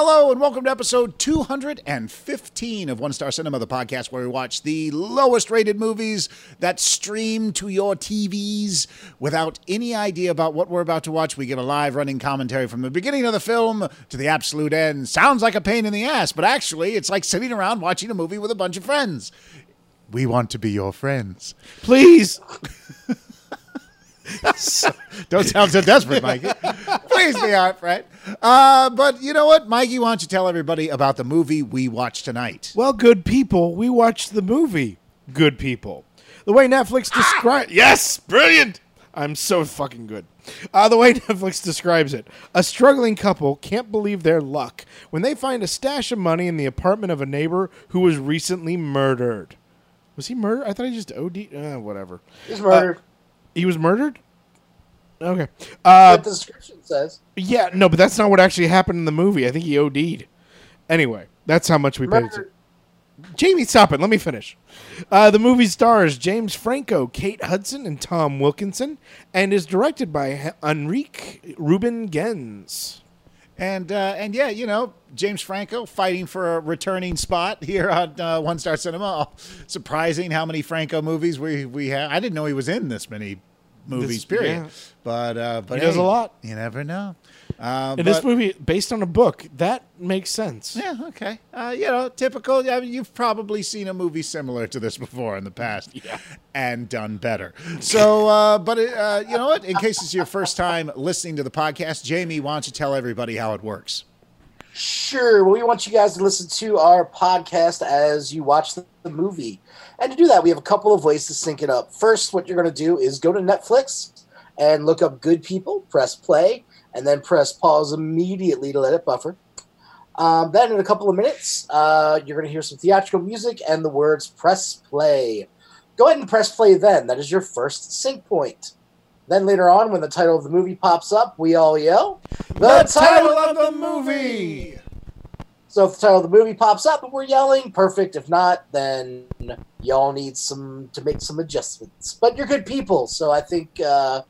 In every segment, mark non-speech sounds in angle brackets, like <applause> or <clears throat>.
Hello and welcome to episode 215 of One Star Cinema, the podcast where we watch the lowest rated movies that stream to your TVs without any idea about what we're about to watch. We give a live running commentary from the beginning of the film to the absolute end. Sounds like a pain in the ass, but actually, it's like sitting around watching a movie with a bunch of friends. We want to be your friends. Please. <laughs> Don't sound so desperate, Mikey. Please be our friend. Uh, but you know what, Mikey? Why don't you tell everybody about the movie we watched tonight? Well, good people, we watched the movie Good People. The way Netflix describes Yes, brilliant. I'm so fucking good. Uh, the way <laughs> Netflix describes it, a struggling couple can't believe their luck when they find a stash of money in the apartment of a neighbor who was recently murdered. Was he murdered? I thought he just OD. Uh, whatever. He's murdered. He was murdered. Okay. Uh, what the description says. Yeah, no, but that's not what actually happened in the movie. I think he OD'd. Anyway, that's how much we paid. Murdered. Jamie, stop it. Let me finish. Uh, the movie stars James Franco, Kate Hudson, and Tom Wilkinson, and is directed by H- Enrique Ruben Genz. And uh, and yeah, you know, James Franco fighting for a returning spot <laughs> here on uh, One Star Cinema. Surprising how many Franco movies we we have. I didn't know he was in this many movies. This- period. yeah. But uh, but He does hey, a lot. You never know. Uh, And this movie, based on a book, that makes sense. Yeah, okay. Uh, you know, typical. I mean, you've probably seen a movie similar to this before in the past, <laughs> Yeah. and done better. So, uh, but uh, you know what? In case it's your first time listening to the podcast, Jamie, why don't you tell everybody how it works? Sure. Well, we want you guys to listen to our podcast as you watch the, the movie. And to do that, we have a couple of ways to sync it up. First, what you're going to do is go to Netflix and look up Good People, press play, and then press pause immediately to let it buffer. Um, then, in a couple of minutes, uh, you're going to hear some theatrical music and the words press play. Go ahead and press play then. That is your first sync point. Then later on, when the title of the movie pops up, we all yell, The, title of the movie! So if the title of the movie pops up and we're yelling, perfect. If not, then y'all need some to make some adjustments. But you're good people, so I think uh,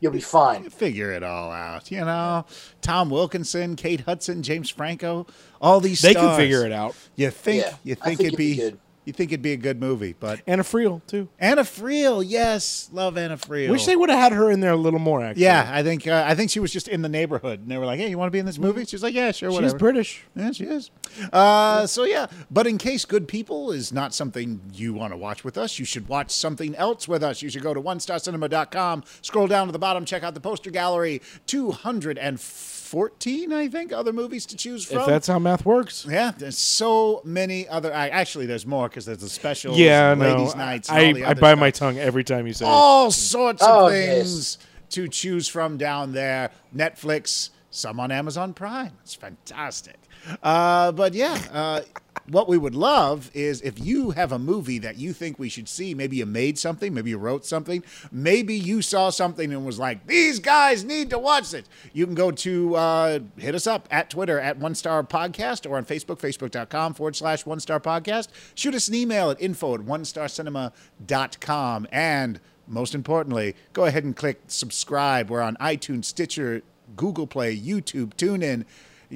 you'll be fine. Figure it all out. You know, Tom Wilkinson, Kate Hudson, James Franco, all these. They stars. can figure it out. You think? Yeah, you think, think it'd it'd be be? You think it'd be a good movie? But Anna Friel, too. Anna Friel, yes, love Anna Friel. Wish they would have had her in there a little more, actually. Yeah, I think uh, I think she was just in the neighborhood, and they were like, "Hey, you want to be in this movie?" She was like, "Yeah, sure, whatever." She's. British. Yeah, she is. Uh, so yeah, but in case Good People is not something you want to watch with us, you should watch something else with us. You should go to onestarcinema.com, scroll down to the bottom, check out the poster gallery. Two hundred and fourteen, I think, other movies to choose from. If that's how math works. yeah, there's so many other. I, actually, there's more because there's the specials, Yeah, and no. ladies' nights. and I, all the I other bite stuff my tongue every time you say it. all sorts of Oh, things to choose from down there. Netflix, some on Amazon Prime. It's fantastic. Uh, but yeah, uh, what we would love is if you have a movie that you think we should see. Maybe you made something, maybe you wrote something, maybe you saw something and was like, "These guys need to watch it." You can go to uh, hit us up at Twitter at One Star Podcast or on Facebook, facebook.com forward slash One Star Podcast. Shoot us an email at info at onestarcinema.com and most importantly, go ahead and click subscribe. We're on iTunes, Stitcher, Google Play, YouTube, TuneIn.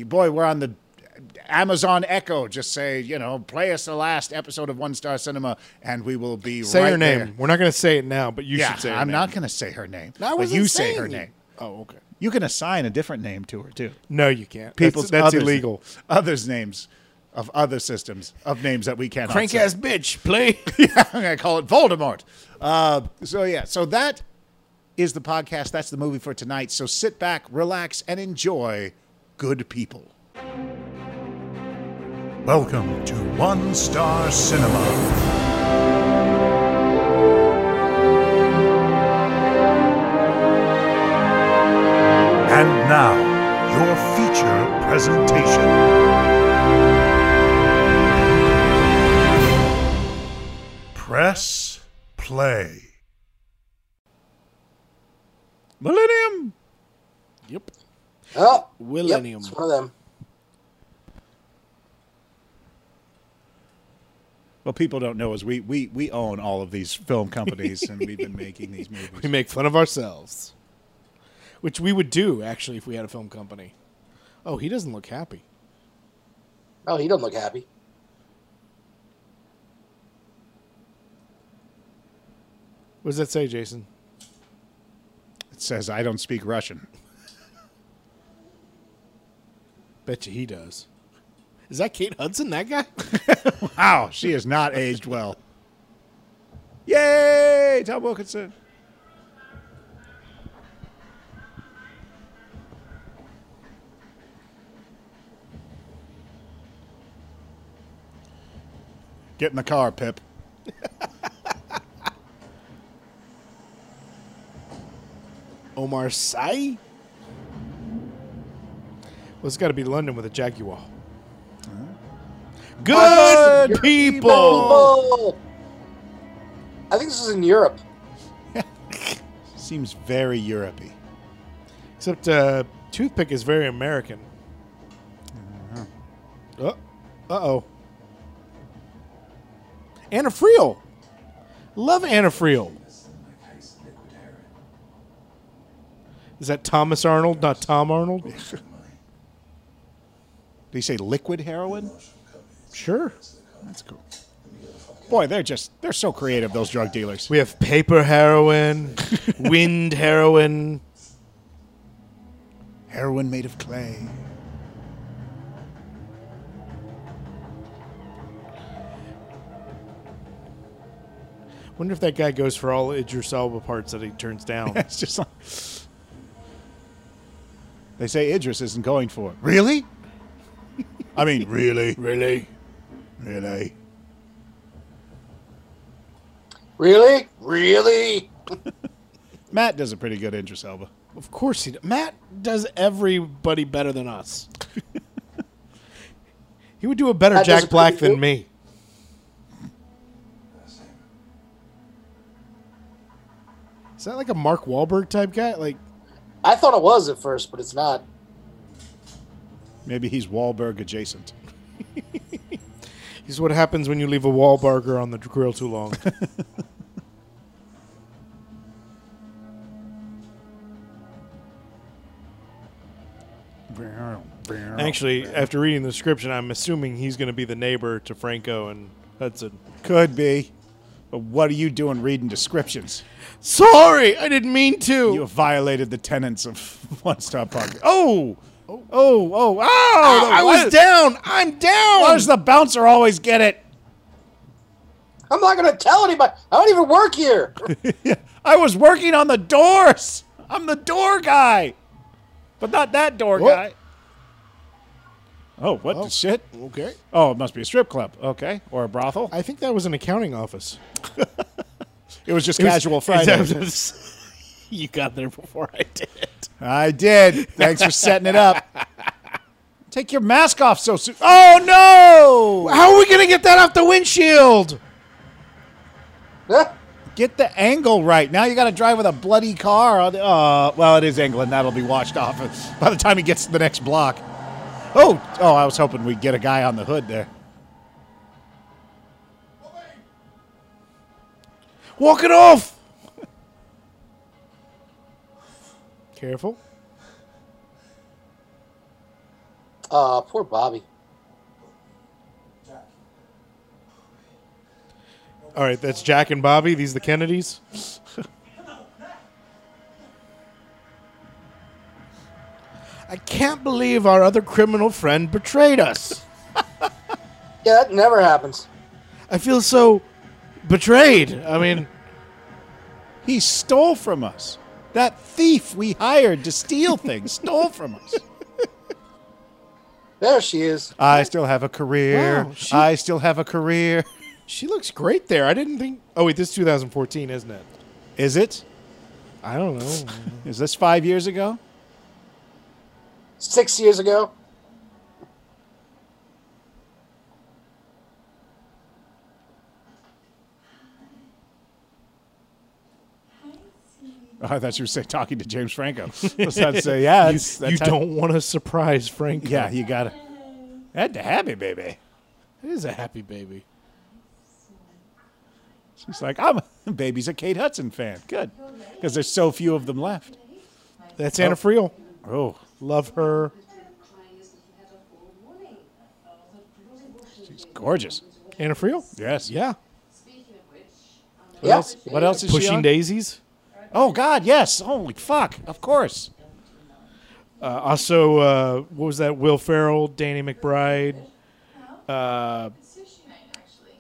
Boy, we're on the Amazon Echo. Just say, you know, play us the last episode of One Star Cinema, and we will be Say right her name. there. We're not going to say it now, but you yeah, should say her I'm name. not going to say her name, I wasn't you say her saying- name. Oh, okay. You can assign a different name to her too. No, you can't. People's that's, that's others- illegal. Others' names of other systems of names that we cannot Crank say. ass bitch, play. <laughs> yeah, I'm gonna call it Voldemort. Uh, so yeah, so that is the podcast. That's the movie for tonight. So sit back, relax, and enjoy Good People. Welcome to One Star Cinema. And now, your feature presentation. Press play. Millennium. yep. Oh, Millennium. Yep, it's one of them. Well, people don't know is we we we own all of these film companies, and we've been making these <laughs> movies. We make fun of ourselves, which we would do actually if we had a film company. Oh, he doesn't look happy. Oh, he doesn't look happy. What does that say, Jason? It says, I don't speak Russian. <laughs> Bet you he does. Is that Kate Hudson, that guy? <laughs> Wow, she has not aged well. Yay, Tom Wilkinson. Get in the car, Pip. <laughs> Omar Sy? Well, it's got to be London with a Jaguar. Good people! Oh! I think this is in Europe. <laughs> Seems very Europe-y. Except uh, Toothpick is very American. Uh oh. Anna Friel. Love Anna Friel. Is that Thomas Arnold, not Tom Arnold? <laughs> Did he say liquid heroin? Sure. That's cool. Boy, they're just, they're so creative, those drug dealers. We have paper heroin, <laughs> wind heroin. Heroin made of clay. Wonder if that guy goes for all Idris Elba parts that he turns down. <laughs> It's just like. They say Idris isn't going for it. Really? <laughs> I mean, really? really? Really? Really? Really? <laughs> Matt does a pretty good Idris Elba. Of course he does. Matt does everybody better than us. <laughs> he would do a better Matt Jack a Black pretty than me. Is that like a Mark Wahlberg type guy? Like, I thought it was at first, but it's not. Maybe he's Wahlberg adjacent. <laughs> he's what happens when you leave a wall Wahlburger on the grill too long. <laughs> Actually, after reading the description, I'm assuming he's going to be the neighbor to Franco and Hudson. Could be. But what are you doing reading descriptions? Sorry, I didn't mean to. You have violated the tenets of <laughs> One Stop Podcast. Oh! Oh, oh, oh, oh! Ah, I why- was down. I'm down. Why does the bouncer always get it? I'm not going to tell anybody. I don't even work here. <laughs> I was working on the doors. I'm the door guy, but not that door What? guy. Oh, what the oh, shit? okay. Oh, it must be a strip club. Okay, or a brothel. I think that was an accounting office. <laughs> It was just It was- casual <laughs> Friday. <laughs> you got there before I did. I did. Thanks for setting it up. <laughs> Take your mask off so soon. Oh no! How are we gonna get that off the windshield? Huh? Get the angle right. Now you got to drive with a bloody car. Uh, well, it is England. That'll be washed off by the time he gets to the next block. Oh, oh! I was hoping we'd get a guy on the hood there. Walk it off. Careful. Uh, poor Bobby. All right, that's Jack and Bobby. These are the Kennedys. <laughs> I can't believe our other criminal friend betrayed us. <laughs> Yeah, that never happens. I feel so betrayed. I mean, He stole from us. That thief we hired to steal things stole from us. There she is. I still have a career. Wow, she- I still have a career. she looks great there. I didn't think. Oh wait, this is 2014, isn't it? Is it? I don't know. <laughs> Is this five years ago? Six years ago. <laughs> I thought you were saying talking to James Franco. <laughs> I was about to say, yeah, you that's, that's you how- don't want to surprise Frank. Yeah, you got to. Had to have me, baby. It is a happy baby. She's like, I'm a <laughs> baby's a Kate Hudson fan. Good, because there's so few of them left. That's Anna oh. Friel. Oh, Love her. She's gorgeous. Anna Friel? Yes. Yeah. What Yeah. else? What else is she Pushing? Daisies. Oh God, yes. Holy fuck! Of course. Uh, also, uh, what was that? Will Ferrell, Danny McBride. Uh,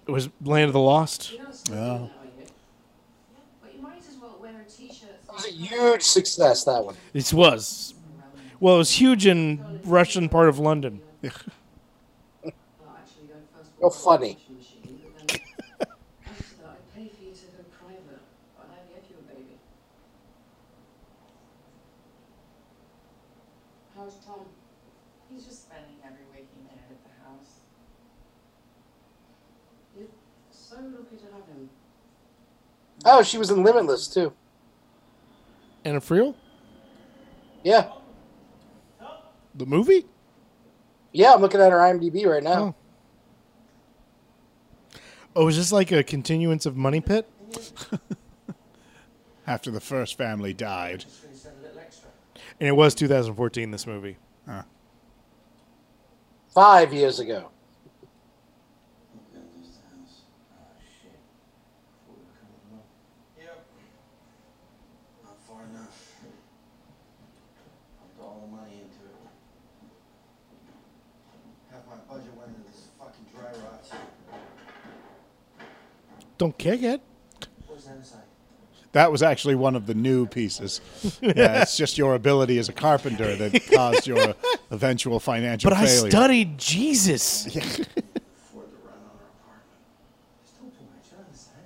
it was Land of the Lost. Oh. But you might as well wear a t-shirt. It was a huge success, that one. It was. Well, it was huge in Russian part of London. <laughs> Real funny. After that, I pay for you to go private, but I only have you a baby. How's Tom? He's just spending every waking minute at the house. You're so lucky to have him. Oh, she was in Limitless too. Anna Friel, Yeah, the movie. yeah. I'm looking at her IMDb right now. Oh, oh is this like a continuance of Money Pit? <laughs> After the first family died. And it was 2014. This movie. Five years ago. Yep. Not far enough. Pumped all the money into it. Half my budget went into this fucking dry rot. Don't kick it. That was actually one of the new pieces. <laughs> yeah, it's just your ability as a carpenter that caused your eventual financial But I failure. studied Jesus. <laughs> Afford to run on our apartment. There's still too much on inside.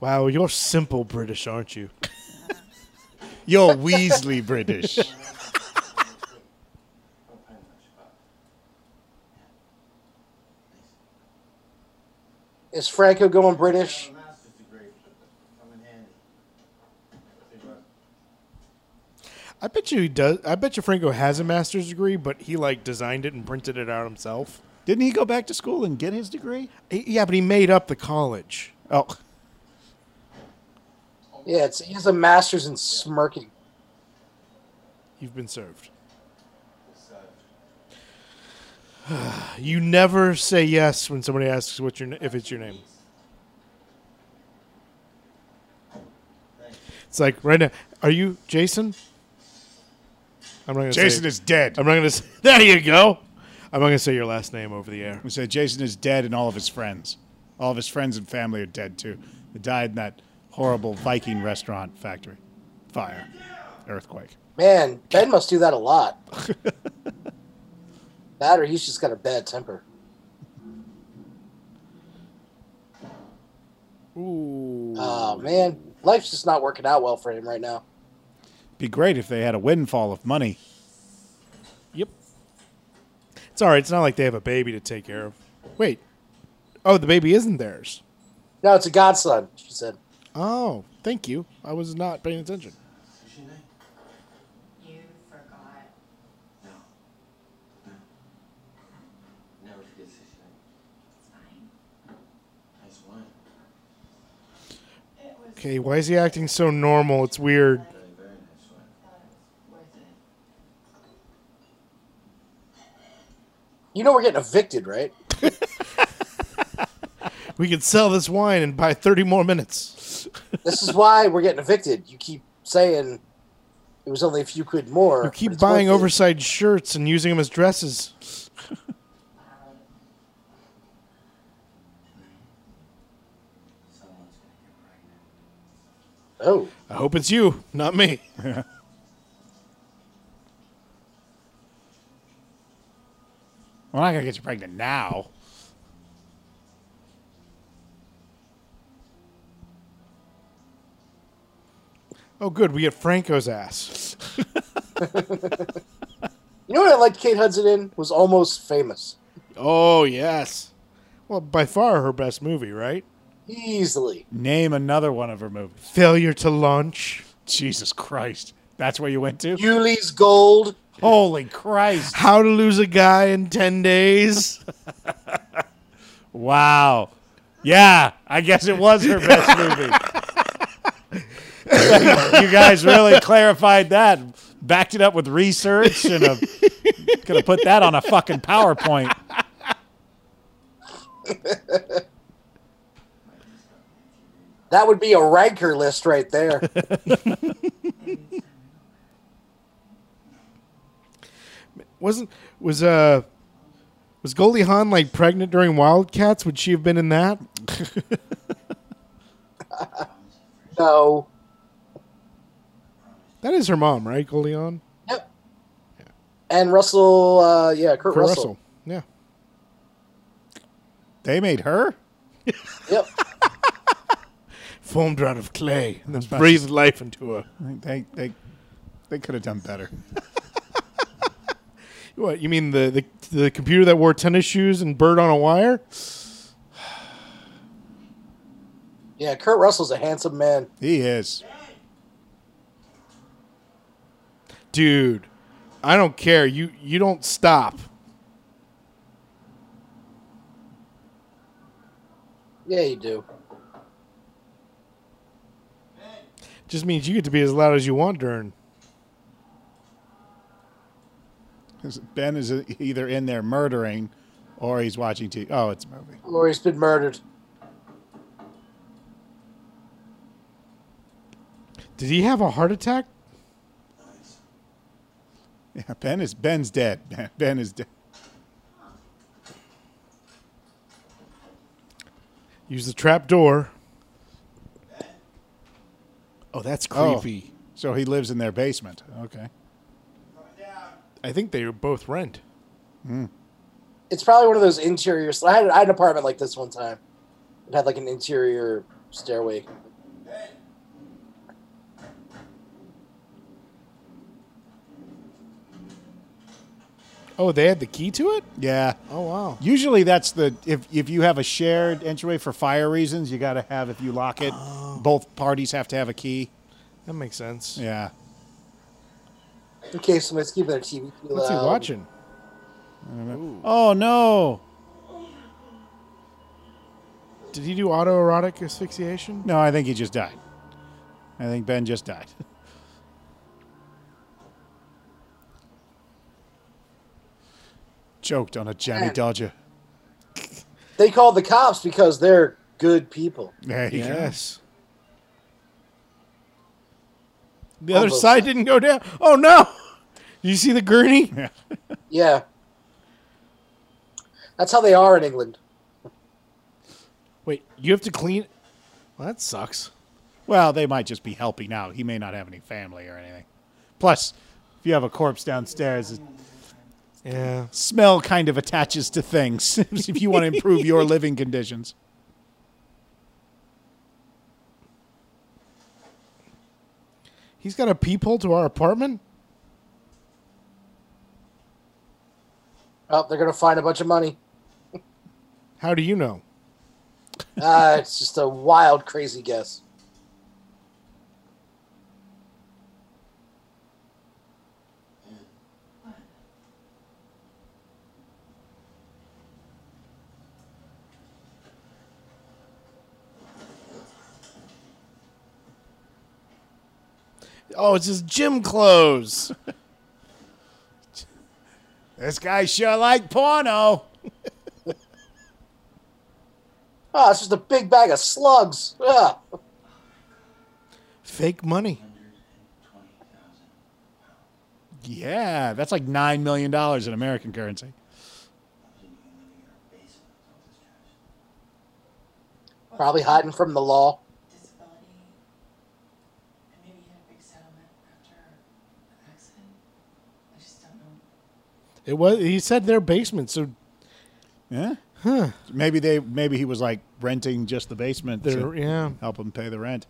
Wow, you're simple British, aren't you? You're Weasley British. <laughs> Don't pay much, but Is Franco going British? I have a master's degree. Come in handy. Think about it. I bet you he does. I bet you Franco has a master's degree, but he like designed it and printed it out himself. Didn't he go back to school and get his degree? He- yeah, but he made up the college. Oh, Yeah, it's, he has a master's in smirking. You've been served. This, uh, <sighs> You never say yes when somebody asks what your if it's your name. It's like right now. Are you Jason? I'm not gonna Jason say, is dead. I'm not gonna. Say, <laughs> there you go. I'm not gonna say your last name over the air. We said Jason is dead and all of his friends. All of his friends and family are dead too. They died in that horrible Viking restaurant factory. Fire. Earthquake. Man, Ben must do that a lot. <laughs> that or he's just got a bad temper. Ooh. Oh man, life's just not working out well for him right now. Be great if they had a windfall of money. Yep. It's all right. It's not like they have a baby to take care of. Wait. Oh, the baby isn't theirs. No, it's a godson. She said. Oh, thank you. I was not paying attention. what's your name? You forgot. No. No. Never forget this name. It's fine. Nice wine. It was Okay, why is he acting so normal? It's weird. Very, very nice wine. worth it. You know we're getting evicted, right? <laughs> We could sell this wine and buy 30 more minutes. This is why we're getting evicted. You keep saying it was only a few quid more. You keep buying oversized shirts and using them as dresses. <laughs> Someone's gonna get pregnant. Oh, I hope it's you, not me. We're not gonna get you pregnant now. Oh, good. We get Franco's ass. <laughs> <laughs> you know what I liked Kate Hudson in was Almost Famous. Oh, yes. Well, by far her best movie, right? Easily. Name another one of her movies. Failure to Launch. Jesus Christ. That's where you went to? Fool's Gold. Holy Christ. How to Lose a Guy in 10 Days. <laughs> Wow. Yeah, I guess it was her best <laughs> movie. you guys really clarified that. Backed it up with research and a Could have put that on a fucking PowerPoint. <laughs> That would be a ranker list right there. <laughs> Wasn't was uh was Goldie Hawn like pregnant during Wildcats? Would she have been in that? <laughs> no. That is her mom, right? Goldie Hawn. Yep. And Russell, uh, yeah, Kurt, Kurt Russell. Russell. Yeah. They made her. Yep. <laughs> Formed out of clay and then about breathed life into her. They they they could have done better. <laughs> What you mean the, the the computer that wore tennis shoes and bird on a wire? Yeah, Kurt Russell's a handsome man. He is. Dude, I don't care. You you don't stop. Yeah, you do. Just means you get to be as loud as you want during. Ben is either in there murdering, or he's watching TV. Oh, it's a movie. Or he's been murdered. Did he have a heart attack? Yeah, Ben is Ben's dead. Ben, <laughs> ben is dead. Use the trap door. Oh, that's Oh. creepy. So he lives in their basement. Okay. I think they both rent. Hmm. It's probably one of those interior. I had, I had an apartment like this one time. It had like an interior stairway. Oh, they had the key to it? Yeah. Oh wow. Usually that's the if if you have a shared entryway for fire reasons, you got to have if you lock it, oh. both parties have to have a key. That makes sense. Yeah. Okay, so let's keeping their TV. too What's he loud. watching? Oh no. Did he do autoerotic asphyxiation? No, I think he just died. I think Ben just died. <laughs> Choked on a jammy Man. dodger. They called the cops because they're good people. Yeah, you go. Yes. The other side sides. didn't go down. Oh no! Did you see the gurney? Yeah. That's how they are in England. Wait, you have to clean. Well, that sucks. Well, they might just be helping out. He may not have any family or anything. Plus, if you have a corpse downstairs, it Yeah. smell kind of attaches to things <laughs> if you want to improve your <laughs> living conditions. He's got a peephole to our apartment. Oh, they're gonna find a bunch of money. How do you know? Ah, it's just a wild, crazy guess. Oh, it's his gym clothes. This guy sure like porno. Oh, <laughs> it's just a big bag of slugs. Ah. Fake money. Yeah, that's like nine million dollars in American currency. Probably hiding from the law. disability. And maybe he had a big settlement after an accident. I just don't know. It was. He said their basement. So Yeah. Huh. Maybe they. Maybe he was like renting just the basement they're to yeah. help him pay the rent.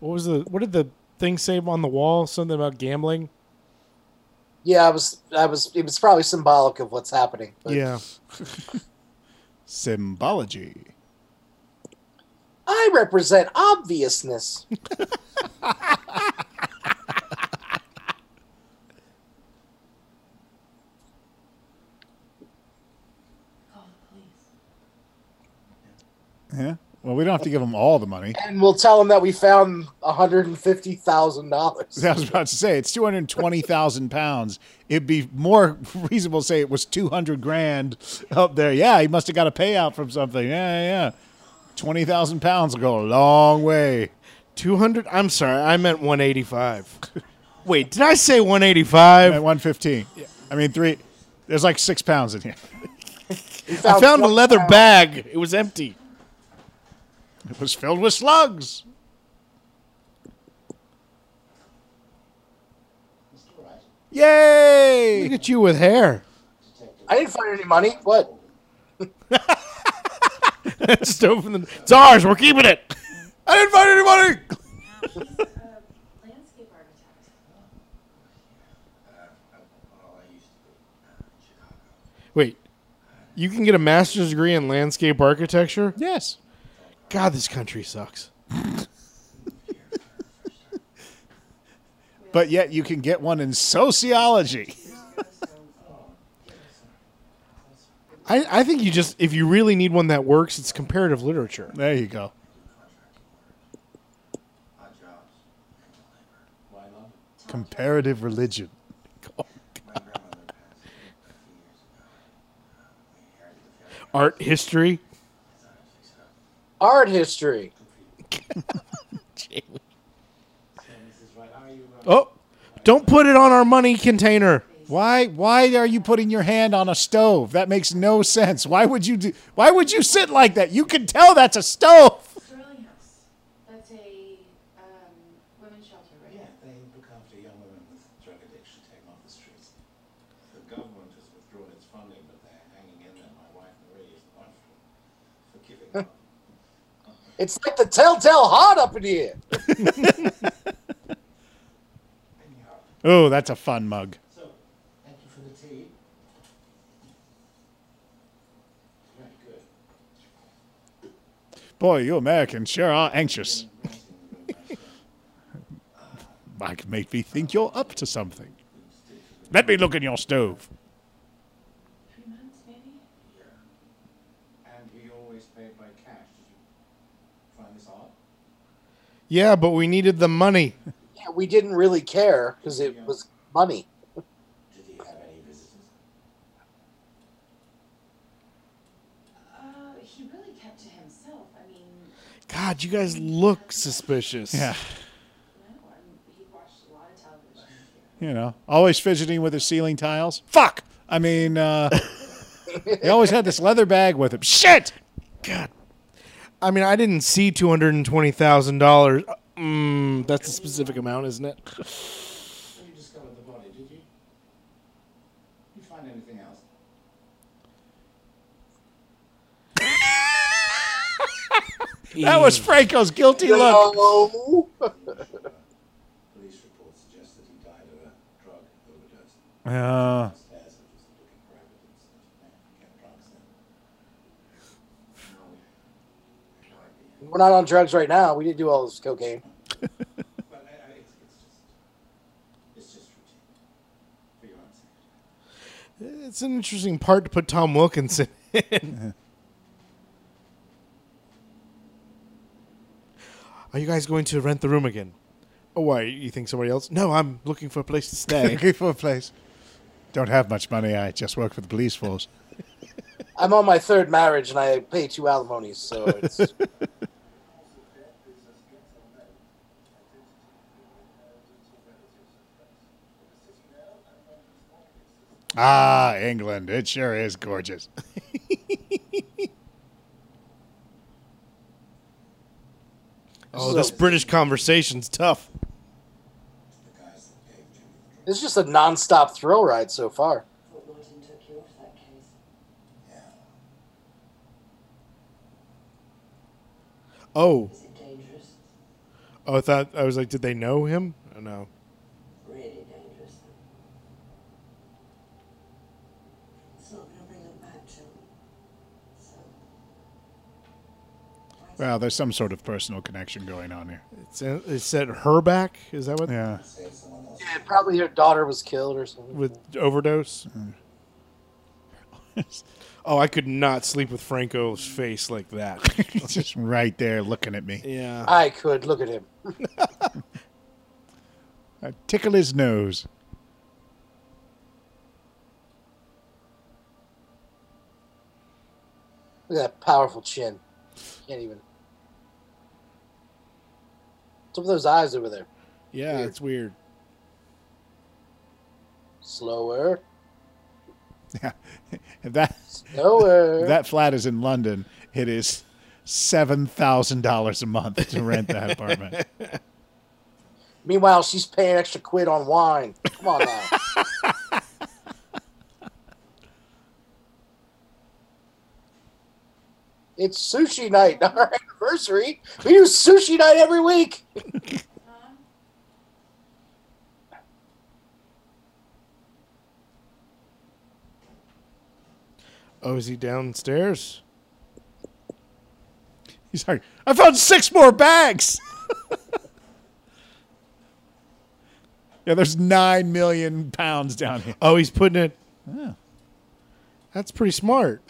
What was the? What did the thing say on the wall? Something about gambling. Yeah, I was. I was. It was probably symbolic of what's happening. but- Yeah. <laughs> Symbology. I represent obviousness. Call the police. Yeah. Well, we don't have to give them all the money. And we'll tell them that we found $150,000. <laughs> I was about to say it's two hundred twenty thousand pounds. It'd be more <laughs> reasonable to say it was two hundred grand up there. Yeah, he must have got a payout from something. Yeah, yeah. Yeah. Twenty thousand pounds will go a long way. 200? I'm sorry, I meant 185. <laughs> Wait, did I say 185? At one fifteen. I mean three. There's like six pounds in here. <laughs> I found a leather pounds. bag. It was empty. It was filled with slugs. Yay! Look at you with hair. I didn't find any money. What? <laughs> <laughs> Just open the. It's ours. We're keeping it. I didn't find any money. Landscape architect. I used to be in Chicago. Wait, you can get a master's degree in landscape architecture? Yes. God, this country sucks. <laughs> But yet you can get one in sociology. I, I think you just, if you really need one that works, it's comparative literature. There you go. Odd jobs. Why not? Comparative religion. My grandmother passed a few years <laughs> ago. We inherited the family. Art history. Art history. Sam, this is right. How are you? Oh, don't put it on our money container. Why why are you putting your hand on a stove? That makes no sense. Why would you do why would you sit like that? You can tell that's a stove. Sterling House. That's a um, women's shelter, right? yeah, they look after young women with drug addiction, take them off the streets. The government has withdrawn its funding, but they're hanging in there. My wife Marie is the one for, for giving up. <laughs> It's like the telltale heart up in here. Anyhow, <laughs> Oh, that's a fun mug. so thank you for the tea. Very good. Boy, you Americans sure are anxious. Might make me think you're up to something. Let me look in your stove. Three months, maybe? And we always paid by cash. Did you find this odd? Yeah, but we needed the money. Yeah, we didn't really care because it was money. Did he have any visitors? Uh, he really kept to himself. I mean, God, you guys look suspicious. Yeah. no, I'm, he watched a lot of television. You know, always fidgeting with his ceiling tiles. Fuck! I mean, uh, <laughs> he always had this leather bag with him. Shit! God. I mean, I didn't see two hundred and twenty thousand dollars. Mm, that's a specific amount, isn't it? When you discovered the body, did you? Did you find anything else? That was Franco's guilty look. No. Police reports suggest that he died of a drug overdose. Uh, Upstairs, I'm just looking for evidence that man could get drugs then. No, no idea. We're not on drugs right now. We didn't do all this cocaine. But I, I, it's, it's just, routine. For your own safety. It's an interesting part to put Tom Wilkinson in. <laughs> Are you guys going to rent the room again? Oh, why? You think somebody else? No, I'm looking for a place to stay. <laughs> looking for a place. Don't have much money. I just work for the police force. <laughs> I'm on my third marriage and I pay two alimonies, so it's <laughs> Ah, England. It sure is gorgeous. Oh, this British conversation's tough. The guys that gave Jimmy the drug. it's just a non-stop thrill ride so far. Thought Martin took you off that case. Yeah. Oh, Is it dangerous? oh, I thought I was like, did they know him? Oh, no. Really dangerous. It's not going to bring them back, John. So. Well, there's some sort of personal connection going on here. It's it said her back. Is that what? Yeah. Save someone else. Yeah, probably her daughter was killed or something. With overdose. <laughs> Oh, I could not sleep with Franco's face like that. <laughs> <laughs> Just right there looking at me. yeah. I could look at him. I tickle his nose. Look at that powerful chin. Can't even. What's up with those eyes over there? Yeah, Weird. it's weird. Slower. <laughs> Yeah. That Slower. that flat is in London, it is seven thousand dollars a month to rent that <laughs> apartment. Meanwhile, she's paying extra quid on wine. Come on now. <laughs> it's sushi night, <laughs> not our anniversary. We do sushi night every week. <laughs> Oh, is he downstairs? He's like, I found six more bags. <laughs> yeah, there's nine million pounds down here. Oh, he's putting it. Yeah. That's pretty smart.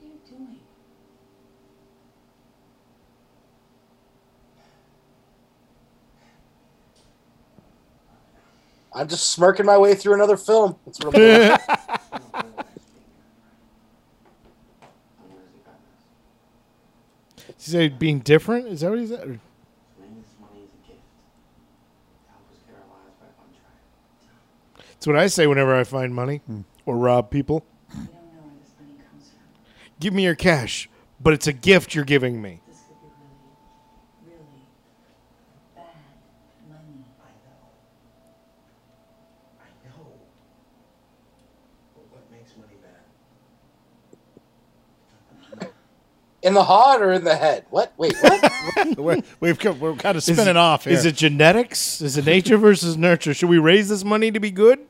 What are you doing? I'm just smirking my way through another film. That's what I'm doing. <laughs> He said being different. Is that what he said? Or- money as a gift. to Help us get our lives back on track. That's what I say whenever I find money hmm. or rob people. We don't know where this money comes from. Give me your cash, but it's a gift you're giving me. This could be really, really bad money. I know. I know. But what makes money bad? In the heart or in the head? What? Wait, what? <laughs> We're, we've co- we're kind of spinning it- off here. Is it genetics? Is it nature versus nurture? Should we raise this money to be good?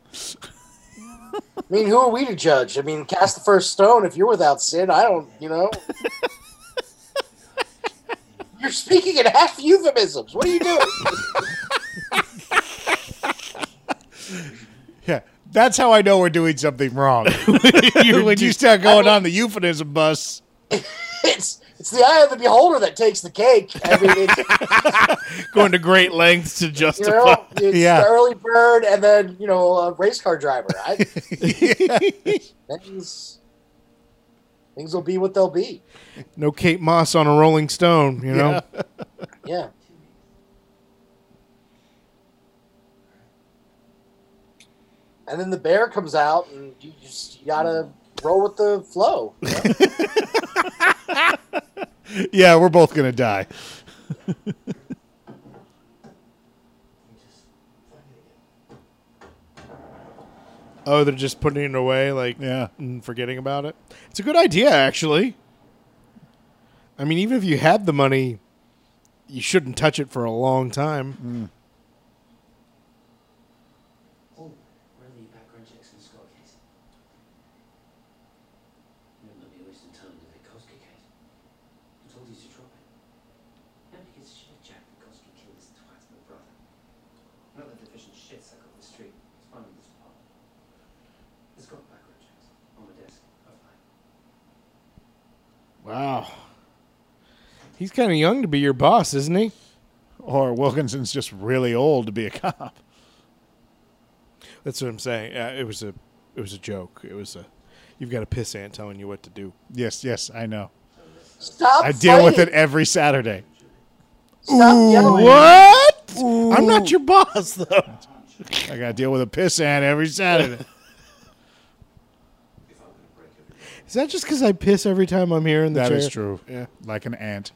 I mean, who are we to judge? I mean, cast the first stone if you're without sin. I don't, you know. <laughs> You're speaking in half euphemisms. What are you doing? <laughs> Yeah, that's how I know we're doing something wrong. when you start going on the euphemism bus. <laughs> It's it's the eye of the beholder that takes the cake. I mean, it's, <laughs> Going to great lengths to you justify. know, it's Yeah. the early bird and then you know a race car driver. I, <laughs> things things will be what they'll be. No Kate Moss on a Rolling Stone, you know? Yeah. And then the bear comes out, and you just you gotta roll with the flow. you <laughs> know? Yeah, we're both gonna die. We just find it again. Oh, they're just putting it away, like, Yeah. and forgetting about it. It's a good idea, actually. I mean, even if you had the money, you shouldn't touch it for a long time. Oh, where are the background checks in the Scott case? You don't let me wasting time with the Koski case. I told you to drop it. Nobody gives a shit if Jack and Koski killed his twat's my brother. Not the division shit suck off the street. It's fine with this part. It's got background checks on my desk. Offline. Wow. He's kind of young to be your boss, isn't he? Or Wilkinson's just really old to be a cop. That's what I'm saying. Yeah, it was a, it was a joke. It was a, you've got a piss ant telling you what to do. Yes, yes, I know. Stop. I deal with it every Saturday. Stop yelling. What? I'm not your boss, though. I gotta deal with a piss ant every Saturday. <laughs> If I'm gonna break every Is that just because I piss every time I'm here in the That chair? is true. Yeah. Like an ant.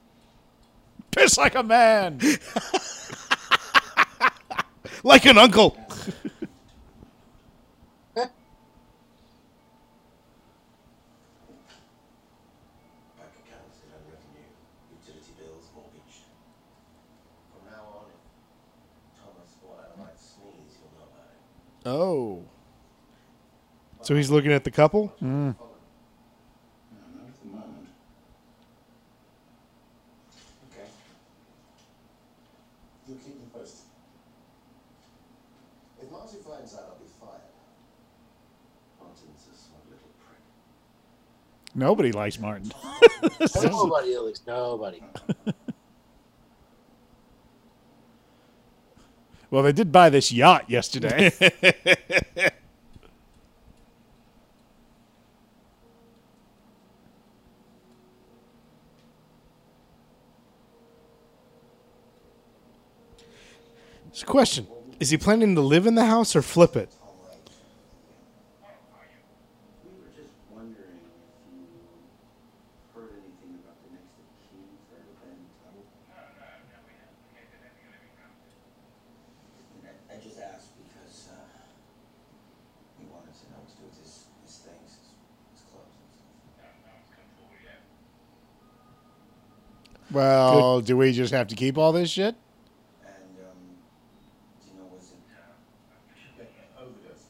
<laughs> piss like a man. <laughs> Like an uncle. bank accounts that have revenue, utility bills, mortgage. From now on, if Thomas or I sneeze, you'll know about it. Oh. So he's looking at the couple? Follow. No, not at the moment. Okay. You'll keep me posted. If Marty finds out, I'll be fired. Martin's a smart little prick. Nobody likes Martin. Nobody, Alex. Nobody. well, they did buy this yacht yesterday. <laughs> question: Is he planning to live in the house or flip it? We were just wondering if you heard anything about the next of kin for Ben Tuttle. I, I just asked because uh, we wanted to know what to do with his, his things, his, his clothes and stuff. well, do we just have to keep all this shit? And, um, do you know, was it Overdose.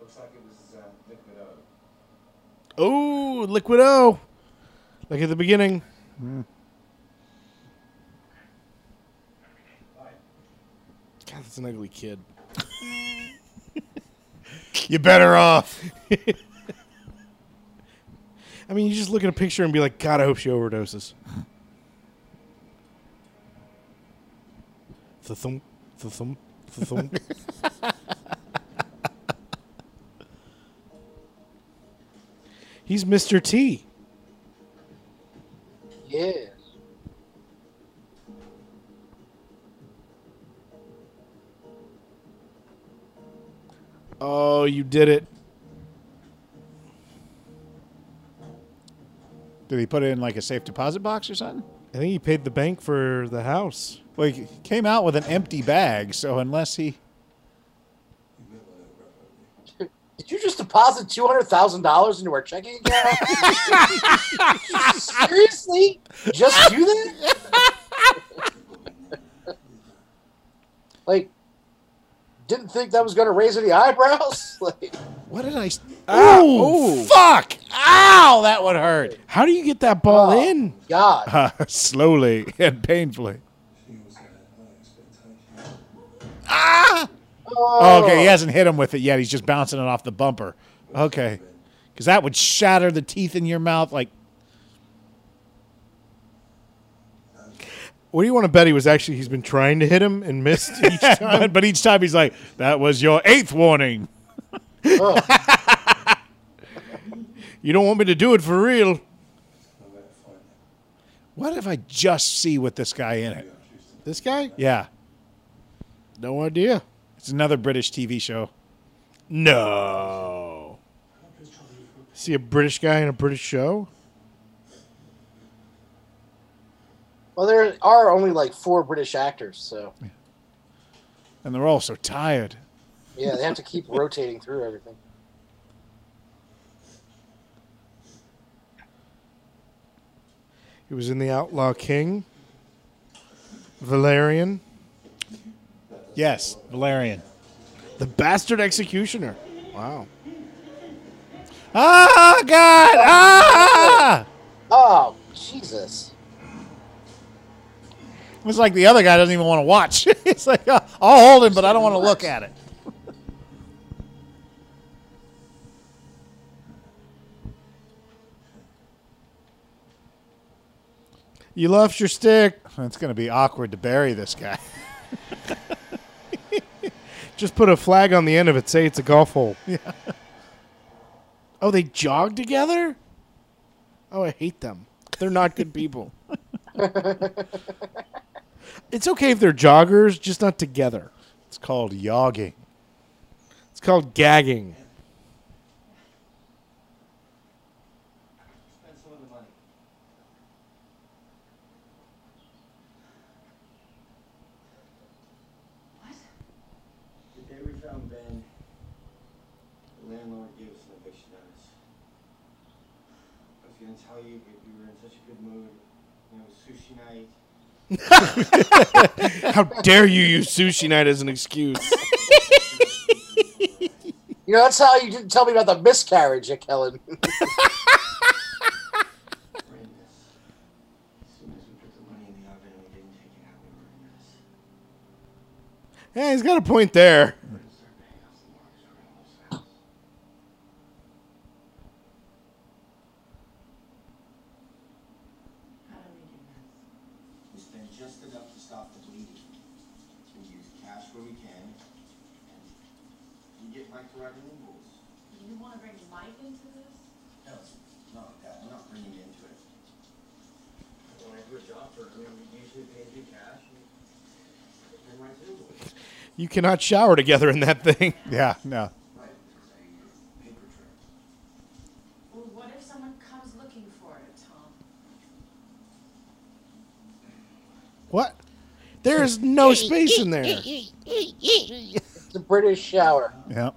Looks like it was um, liquid O. Oh, Liquid O. Like at the beginning. God, that's an ugly kid. <laughs> You're better off. <laughs> I mean, you just look at a picture and be like, God, I hope she overdoses. The thump, the He's Mr. T. Yes. Oh, you did it. Did he put it in like a safe deposit box or something? I think he paid the bank for the house. Well, he came out with an empty bag, so unless he. Did you just deposit two hundred thousand dollars into our checking account? <laughs> Seriously? Just do that? <laughs> like, didn't think that was going to raise any eyebrows? <laughs> Like, What did I? Oh, fuck! Ow! That would hurt. How do you get that ball Oh. in? God. Uh, slowly and painfully. Ah! Oh, okay, he oh. hasn't hit him with it yet. He's just bouncing it off the bumper. Okay, because that would shatter the teeth in your mouth. Like, What do you want to bet he was actually? He's been trying to hit him and missed <laughs> each time. but, each time he's like, "That was your eighth warning." oh. <laughs> You don't want me to do it for real. What if I just see with this guy in it? This guy? Yeah, No idea. It's another British TV show. No. See a British guy in a British show? Well, there are only like four British actors, so And they're all so tired. yeah, they have to keep <laughs> rotating through everything. He was in The Outlaw King. Valerian. Yes, Valerian. The Bastard Executioner. Wow. Ah, God! Ah! Oh, Jesus. It's like the other guy doesn't even want to watch. <laughs> it's like, uh, I'll hold him, but I don't want to look at it. You lost your stick. It's going to be awkward to bury this guy. <laughs> Just put a flag on the end of it. Say it's a golf hole. <laughs> Yeah. Oh, they jog together? Oh, I hate them. They're not good people. <laughs> it's okay if they're joggers, just not together. It's called yogging. It's called gagging. Spend some of the money. The day we found Ben, the landlord gave us an eviction notice. I was gonna tell you, but we were in such a good mood. You know, sushi night. <laughs> How dare you use sushi night as an excuse? You know, that's how you didn't tell me about the miscarriage, Nick Helen. Brandis. As soon as we put the money in the oven and we didn't take it out, we were a mess. yeah, he's got a point there. and just enough to stop the bleeding. We use cash where we can, and we get Mike to write new rules. You want to bring Mike into this? No, it's not like that. We're not bringing you into it. When I do a job for, you know, we usually pay you cash and then write new rules. You cannot shower together in that thing. <laughs> Yeah, no. Right, there's a paper trail. Well, what if someone comes looking for it, Tom? What? There is no space in there. It's a British shower. Yeah.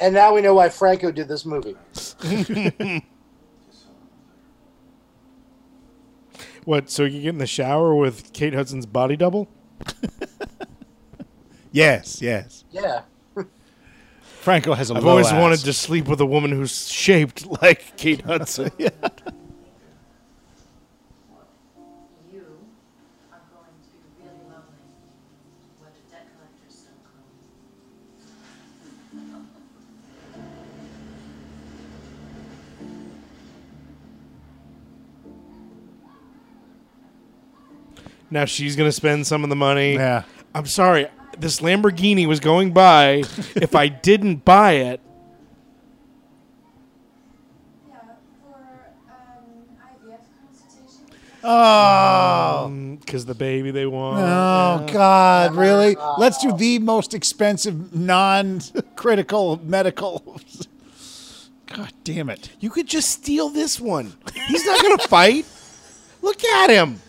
And now we know why Franco did this movie. Just so I'm clear. What? So you get in the shower with Kate Hudson's body double? <laughs> Yes, yes. Yeah. Franco has a I've low always ass. wanted to sleep with a woman who's shaped like Kate Hudson. <laughs> now she's gonna spend some of the money. Yeah. I'm sorry. This Lamborghini was going by. <laughs> if I didn't buy it, Yeah, for um, Oh. because the baby they want. Oh God! Really? Let's do the most expensive, non-critical medical. God damn it! You could just steal this one. He's not gonna fight. Look at him.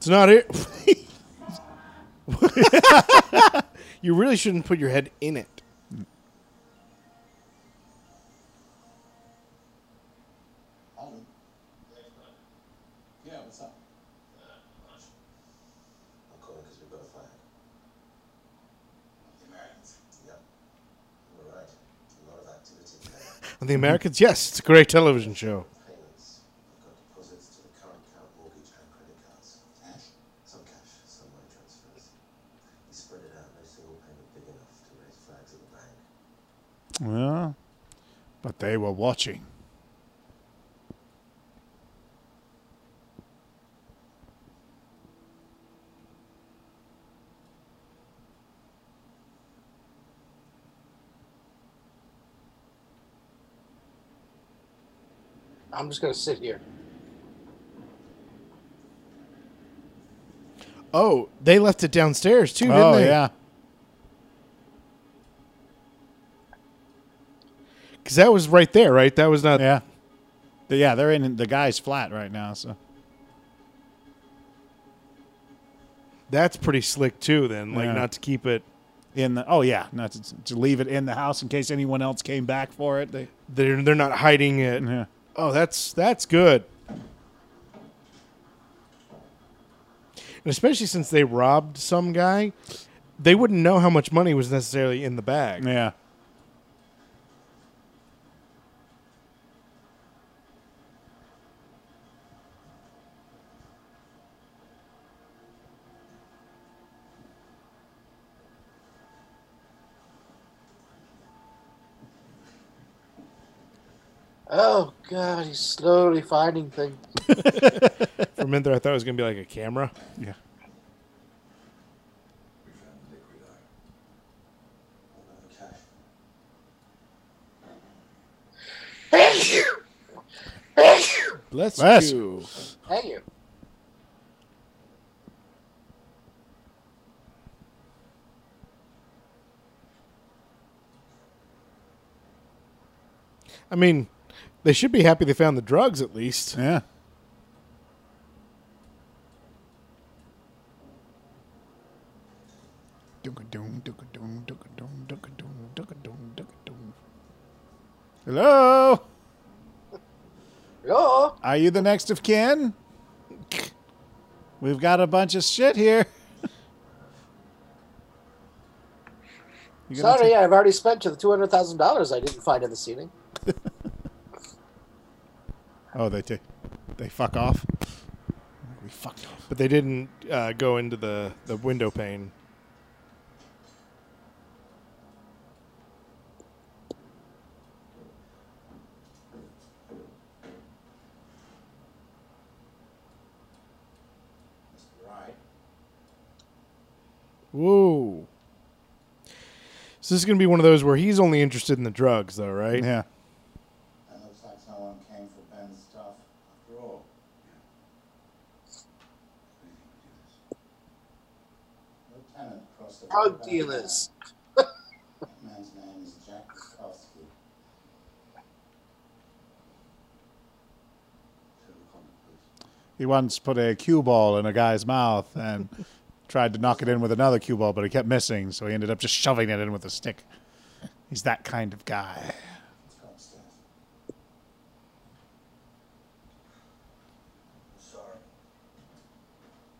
It's not it. <laughs> you really shouldn't put your head in it. Ollie? Yeah, what's up? I'm calling because we've got a flag. The Americans? Yep. We're right. A lot of activity there. And the Americans, yes, it's a great television show. Payments. but they were to the current account, mortgage, and credit cards. Cash? Some cash, some money transfers. We spread it out, no single payment big enough to raise flags at the bank. Well, but they were watching. I'm just gonna sit here. Oh, they left it downstairs too, didn't oh they? yeah. Because that was right there, right? That was not. Yeah. The- Yeah, they're in the guy's flat right now. So That's pretty slick too. Then, like, Yeah. not to keep it. in the oh yeah, not to, to leave it in the house in case anyone else came back for it. They They're they're not hiding it. yeah. Oh, that's that's good. And especially since they robbed some guy, they wouldn't know how much money was necessarily in the bag. Yeah. Oh God, he's slowly finding things. <laughs> For a minute there, I thought it was gonna be like a camera. Yeah. We found liquid iron. What about the cash? Thank you. Thank you. Bless, Bless you. Thank you. I mean, they should be happy they found the drugs at least. Yeah. Hello. Hello. Are you the next of kin? We've got a bunch of shit here. <laughs> Sorry, take- I've already spent the two hundred thousand dollars I didn't find in the ceiling. <laughs> Oh, they take. They fuck off. We fucked off. But they didn't uh, go into the, the window pane. Right. Whoa. So this is going to be one of those where he's only interested in the drugs, though, right? Yeah. That looks like someone came for Ben's stuff after all. Lieutenant crossed the Drug dealers. He once put a cue ball in a guy's mouth and tried to knock it in with another cue ball, but he kept missing, so he ended up just shoving it in with a stick. He's that kind of guy. Let's go upstairs. Sorry.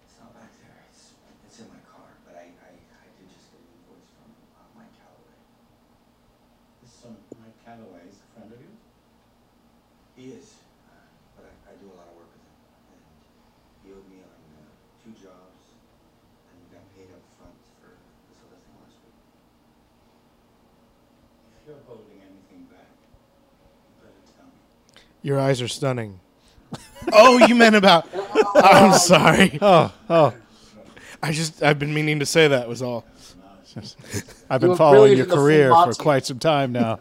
It's not back there. It's it's in my car. But I I, I did just get an invoice from uh, Mike Calloway. This son, Mike Calloway, is a friend of yours? He is, uh, but I, I do a lot of work with him, and he owed me on uh, two jobs, and we got paid up front for this other thing last week. If you're holding anything back, you better tell me. Your eyes are stunning. <laughs> oh, you meant about. <laughs> I'm sorry. <laughs> Oh, oh. I just I've been meaning to say that was all. I've been were following your in the full career for quite some time now.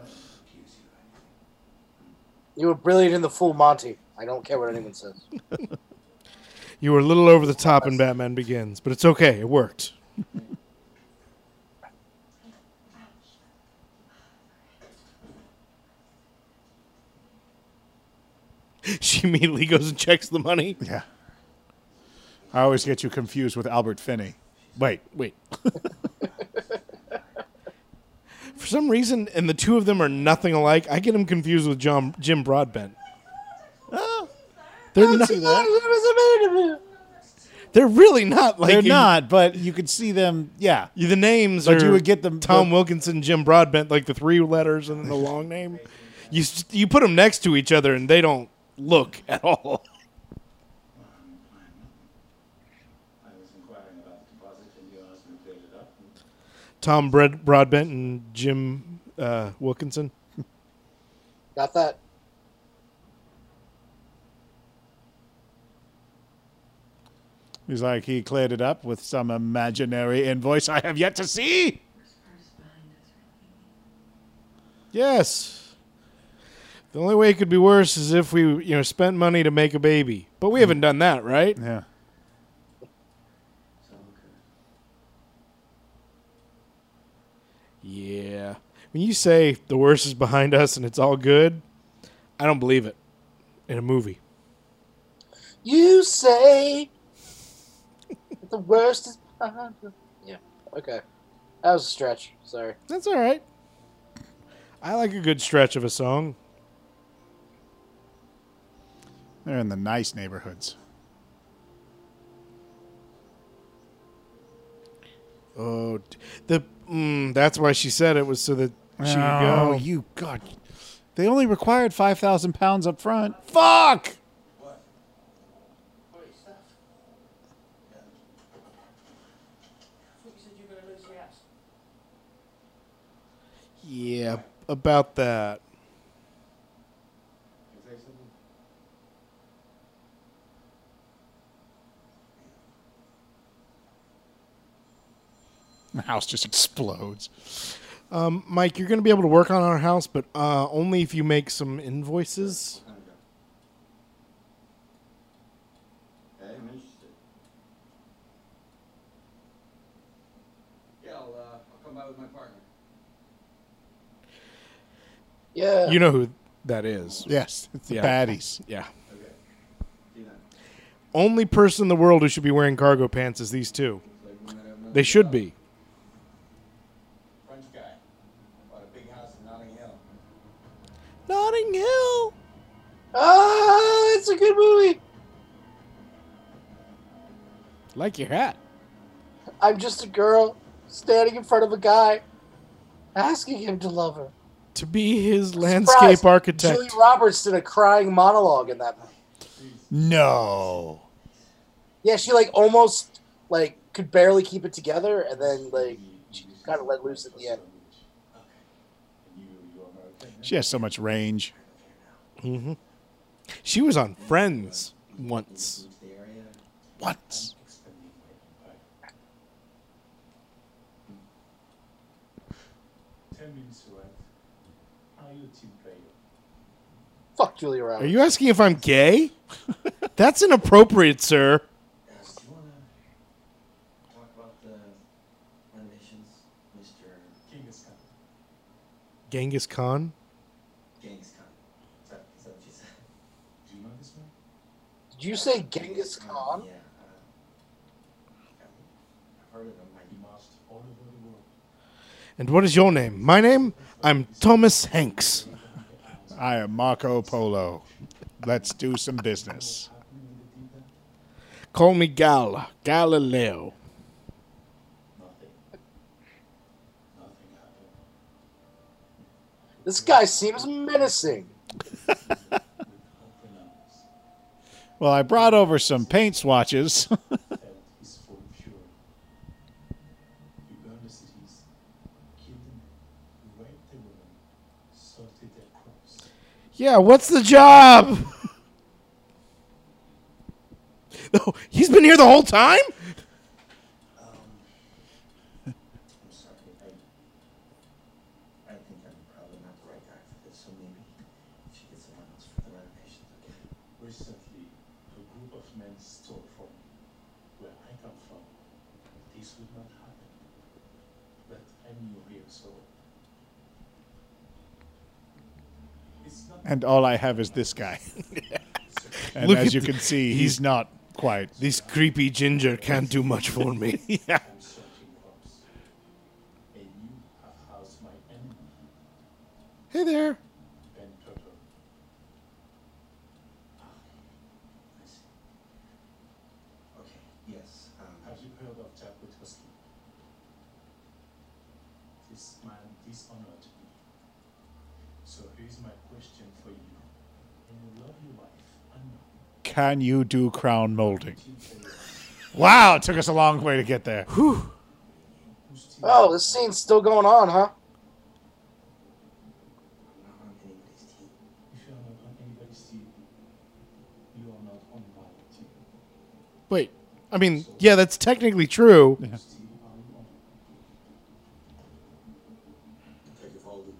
You were brilliant in the full Monty. I don't care what anyone says. You were a little over the top in Batman Begins, but it's okay. It worked. <laughs> she immediately goes and checks the money. Yeah. I always get you confused with Albert Finney. Wait, Wait. <laughs> For some reason, and the two of them are nothing alike, I get them confused with John, Jim Broadbent. They're not. They're really not like they're you- not, but you could see them. Yeah. The names But are you would get them- Tom the- Wilkinson, Jim Broadbent, like the three letters and then the <laughs> long name. You you put them next to each other and they don't look at all. I was inquiring about the deposit and you asked me to clear it up. And Tom Bread, Broadbent and Jim uh, Wilkinson. Got that? He's like, he cleared it up with some imaginary invoice I have yet to see. Yes. The only way it could be worse is if we, you know, spent money to make a baby. But we haven't done that, right? Yeah. Yeah. When you say the worst is behind us and it's all good, I don't believe it in a movie. You say the worst is behind you. Yeah. Okay. That was a stretch. Sorry. That's all right. I like a good stretch of a song. They're in the nice neighborhoods. Oh, the mm, that's why she said it was so that she could oh, go. you God! They only required five thousand pounds up front. Fuck! What? What is stuff? Yeah. You said you're gonna lose your house. Yeah, about that. You say something? The house just explodes. Um, Mike, you're going to be able to work on our house, but uh, only if you make some invoices. Time to go. Okay, I'm interested. Yeah, I'll uh, come by with my partner. Yeah. You know who that is. Yes, it's the Yeah. baddies. Yeah. Okay. See you then. Only person in the world who should be wearing cargo pants is these two. Like we might have another They should job. be. French guy. Bought a big house in Notting Hill. Notting Hill. Ah, it's a good movie. Like your hat. I'm just a girl standing in front of a guy, asking him to love her. To be his Surprise! landscape architect. Julia Roberts did a crying monologue in that movie. No. Yeah, she like almost like could barely keep it together, and then like she kind of let loose at the end. She has so much range. Mm-hmm. She was on Friends once. Once. Ten minutes right. Are you a team player? Fuck Julia Are you asking if I'm gay? <laughs> That's inappropriate, sir. Genghis do you want to talk about the renovations, Mr. Genghis Khan. Genghis Khan? Genghis Khan? Is that, is that what you said? Do you know this man? Did you say Genghis Khan? Yeah. Uh, I've heard of him. I He marched all over the world. And what is your name? My name? I'm Thomas Hanks. I am Marco Polo. Let's do some business. Happening in the deep end? Call me Gal. Galileo. Nothing. Nothing happened. This guy seems menacing. <laughs> Well, I brought over some paint swatches. <laughs> Yeah, what's the job? <laughs> Oh, he's been here the whole time? I'm sorry. I, I think I'm probably not the right guy for this, so maybe you should get someone else for the renovations, okay? Recently, a group of men stole from me. Where I come from, this would not happen. But I'm new here, so. It's not and all I have is this guy. <laughs> and Look as you the- can see, he's- he's not quite. This creepy ginger can't do much for me. <laughs> yeah. I'm searching crops. And you have housed my enemy, hey there. Ben Tuttle. I see. Okay, yes. Um, Have you heard of Jack Witkowski? This man dishonored me. So here's my question for you. When you love your wife, unknown, Can you do crown molding? Wow, it took us a long way to get there. who's team Oh, this scene's still going on, huh? I'm not on anybody's team. If you are not on anybody's team, you are not on my team. Wait, I mean, yeah, that's technically true. Whose team are you on? Take it forward.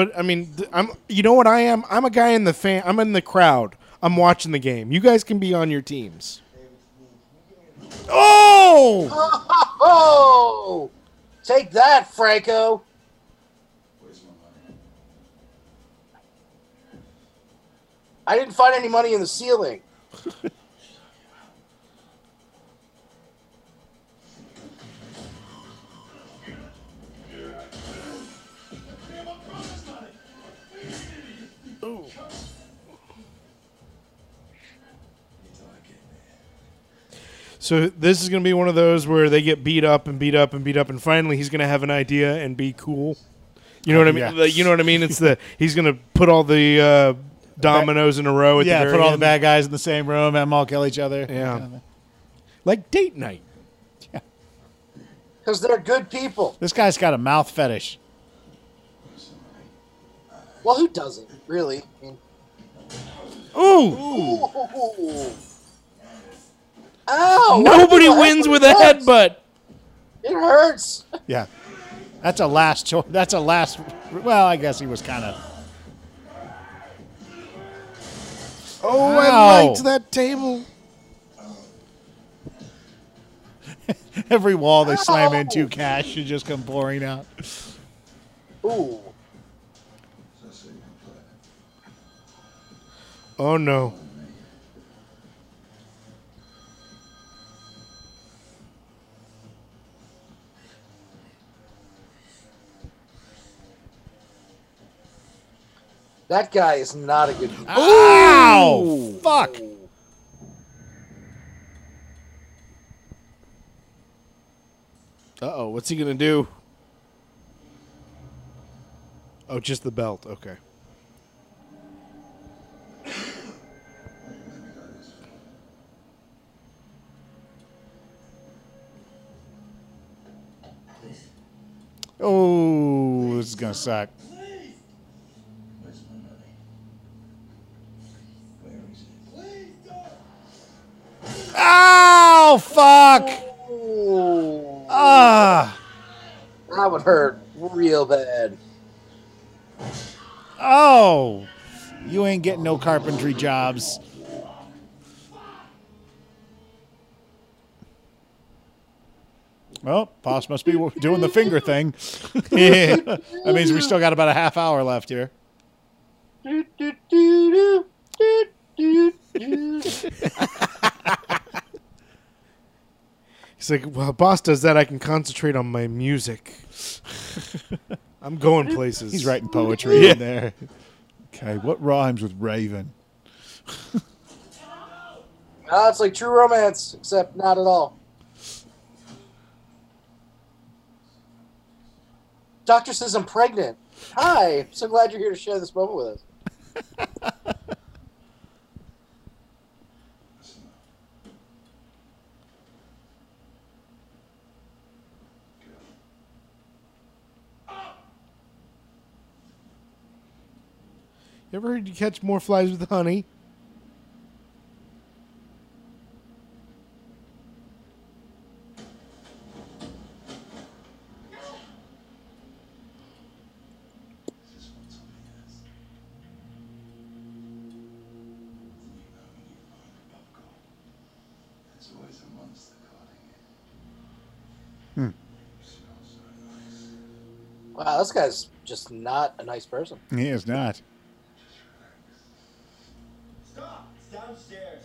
But I mean, th- I'm. You know what I am? I'm a guy in the fan. I'm in the crowd. I'm watching the game. You guys can be on your teams. Oh! Oh! <laughs> Take that, Franco. Where's my money? I didn't find any money in the ceiling. <laughs> So this is going to be one of those where they get beat up and beat up and beat up, and finally he's going to have an idea and be cool. You know what I mean? Yeah. You know what I mean? It's the he's going to put all the uh, dominoes in a row at yeah, the very put all the bad guys in the same room, and all kill each other. Yeah. like date night. Yeah, Because they're good people. This guy's got a mouth fetish. Well, who doesn't, really? I mean, Ooh! ooh. Ow! Nobody wins with a hurts. headbutt. It hurts. Yeah. That's a last choice. That's a last. Well, I guess he was kind of. Oh, Ow. I liked that table. <laughs> Every wall they slam into, cash should just come pouring out. Ooh. Oh no. That guy is not a good Ow! Fuck! Uh oh, what's he gonna do? Oh, just the belt. Okay. Oh, this is gonna suck. Ow! Fuck! Ah! That would hurt real bad. Oh! You ain't getting no carpentry jobs. Well, Boss must be doing the finger thing. <laughs> that means we still got about a half hour left here. <laughs> Do, do, do, do, do, do, do. He's like, well, boss does that. I can concentrate on my music. <laughs> I'm going places. He's writing poetry in there. Okay, what rhymes with Raven? <laughs> Ah, it's like true romance, except not at all. Doctor says I'm pregnant. Hi, so glad you're here to share this moment with us. <laughs> You ever heard you catch more flies with honey? Just what's on the earth. You know when you find a buckle, there's always a monster guarding it. Hmm. Smells so nice. Wow, this guy's just not a nice person. He is not. Just relax. Stop! It's downstairs.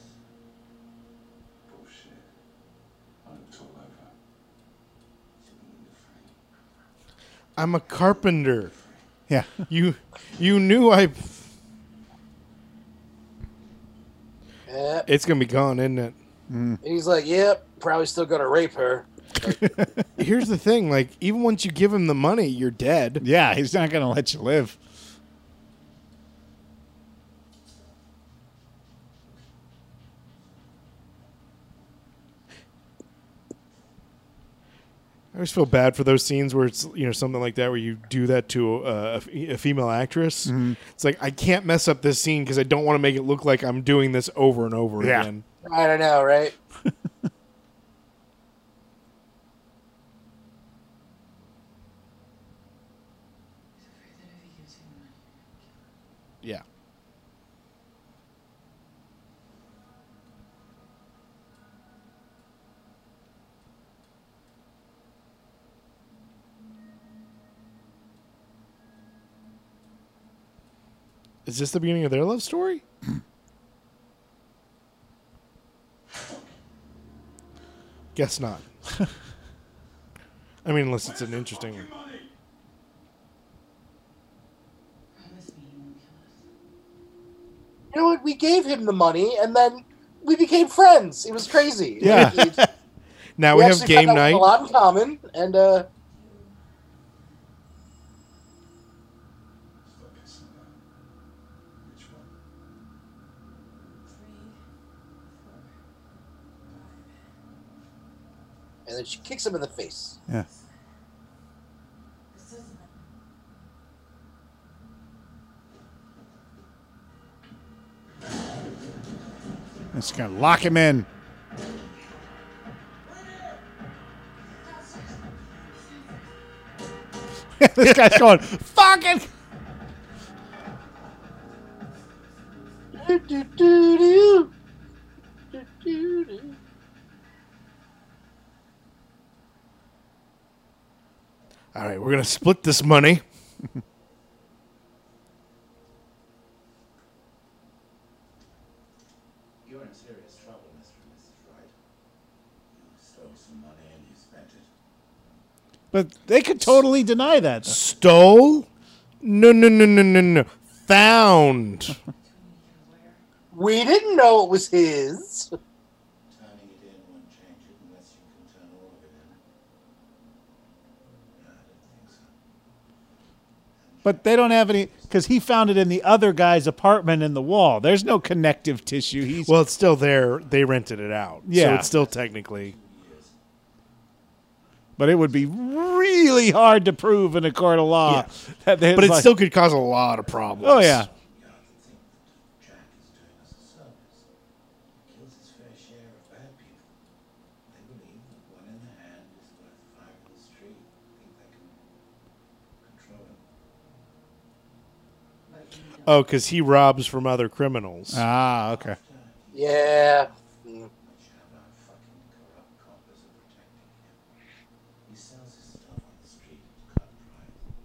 Bullshit. I looked all over. It's in the window frame. I'm a carpenter. Yeah. You you knew I. Yeah. It's gonna be gone, isn't it? Mm. And he's like, yep, probably still gonna rape her. <laughs> Here's the thing: like, even once you give him the money, you're dead. Yeah, he's not going to let you live. Always feel bad for those scenes where it's you know something like that where you do that to a, a, a female actress. Mm-hmm. It's like I can't mess up this scene because I don't want to make it look like I'm doing this over and over Yeah. again. I don't know, right? He's afraid that if he gives him money, Yeah. Is this the beginning of their love story? <clears throat> Guess not. I mean, unless it's an interesting. promise me he won't kill us. You know what? We gave him the money, and then we became friends. It was crazy. Yeah. <laughs> Now we, have game found out we night. have A lot in common, and uh, Stop kissing that. Which one? Three, four, five. And then she kicks him in the face. Yeah. This doesn't It's going to lock him in. <laughs> this guy's going, fucking. Do, do, do, do. Do, do, do. All right, we're gonna split this money. You're in serious trouble, Mr. and Mrs. Wright. You stole some money and you spent it. But they could totally deny that. Stole? No, no, no, no, no, no. Found. <laughs> We didn't know it was his. Turning it in won't change it unless you can turn all of it in. But they don't have any because he found it in the other guy's apartment in the wall. There's no connective tissue. He's Well, it's still there. They rented it out. So Yeah. it's still technically. but it would be really hard to prove in a court of law Yeah. But it like- still could cause a lot of problems. Oh yeah. You ought to think that Jack is doing us a service. He kills his fair share of bad people. They believe that one in the hand is worth five in the street. Think they can control him. Oh, because he robs from other criminals. Ah, okay. Yeah. Mm. Much have our fucking corrupt coppers are protecting him. He sells his stuff on the street at cut price.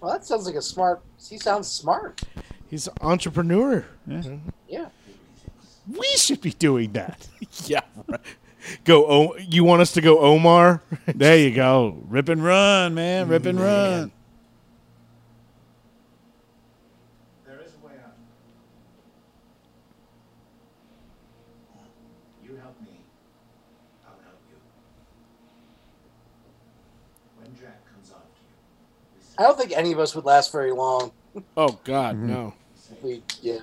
Well, that sounds like a smart. He sounds smart. He's an entrepreneur. Yeah. We should be doing that. <laughs> Yeah. right. Go. O- you want us to go Omar? <laughs> there you go. Rip and run, man. Rip and run. There is a way out. You help me, I'll help you. When Jack comes after you, we I don't think any of us would last very long. Oh God, mm-hmm. no. We, yeah.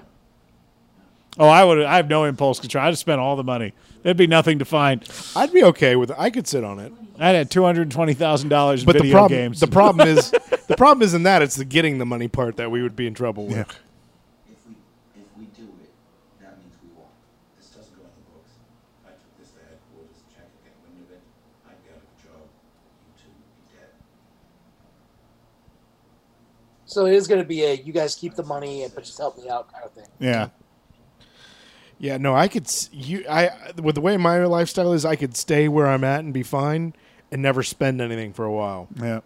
Oh, I would. I have no impulse control. I'd spend all the money. There'd be nothing to find. I'd be okay with it. I could sit on it. I had two hundred twenty thousand dollars in But the video problem, games. the problem is, <laughs> the problem isn't that. It's the getting the money part that we would be in trouble with. Yeah. If we if we do it, that means we won. This doesn't go in the books. If I took this to headquarters, Jack would get wind of it, I'd be out of a job. You two would be dead. So it is going to be a you guys keep the money and but just help me out kind of thing. yeah. Yeah, no, I could. You, I with the way my lifestyle is, I could stay where I'm at and be fine, and never spend anything for a while. Yeah.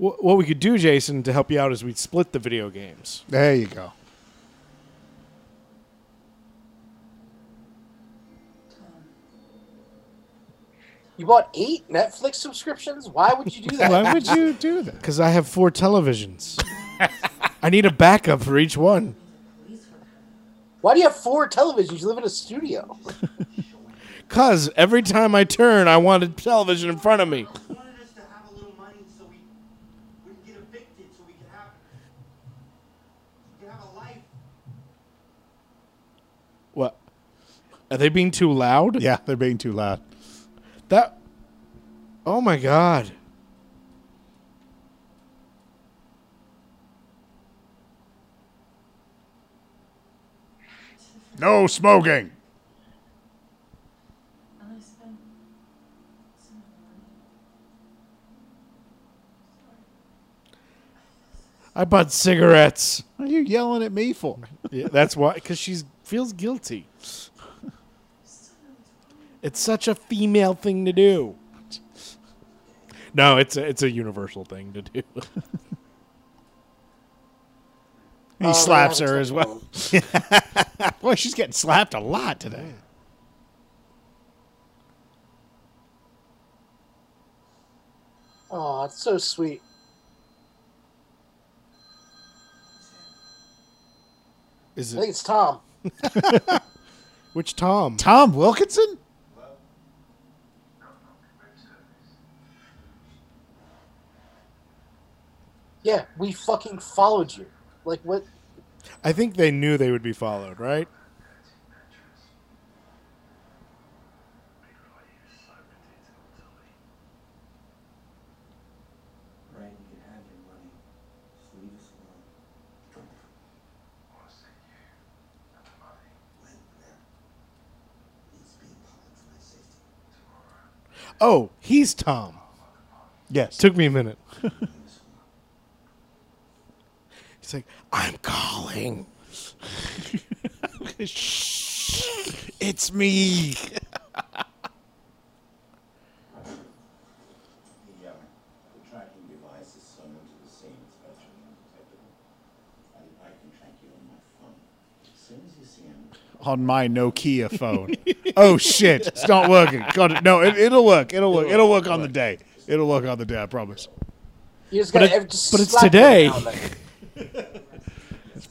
Wh- What we could do, Jason, to help you out is we'd split the video games. There you go. You bought eight Netflix subscriptions. Why would you do that? <laughs> Why would you do that? Because I have four televisions. <laughs> I need a backup for each one. Why do you have four televisions? You live in a studio. <laughs> Cause every time I turn, I want a television in front of me. He wanted us to have a little money so we wouldn't get evicted, so we could have, we could have a life. What? Are they being too loud? Yeah, they're being too loud. That. Oh my god. No smoking. I spent some of the money. I bought cigarettes. What are you yelling at me for? Yeah, that's why. Because she feels guilty. It's such a female thing to do. No, it's a, it's a universal thing to do. <laughs> He Oh, slaps her as well. <laughs> Boy, she's getting slapped a lot today. Oh, it's so sweet. Is I think it it's Tom. <laughs> which Tom? Tom Wilkinson? Yeah, we fucking followed you. Like what? I think they knew they would be followed, right? Right, you can have your money. Just leave us alone. When, where? Needs to be in public for my safety. Oh, he's Tom. Yes. Took me a minute. <laughs> He's like, I'm calling. <laughs> It's me. The, the tracking device is sewn into the scene. It's virtually undetectable. I, I can track you on my phone. As soon as you see him, On my Nokia phone. oh shit! It's not working. God, no, it, it'll work. It'll work. It'll work on the day. It'll work on the day. I promise. You just But gotta it- just but it's today. now and then. It'll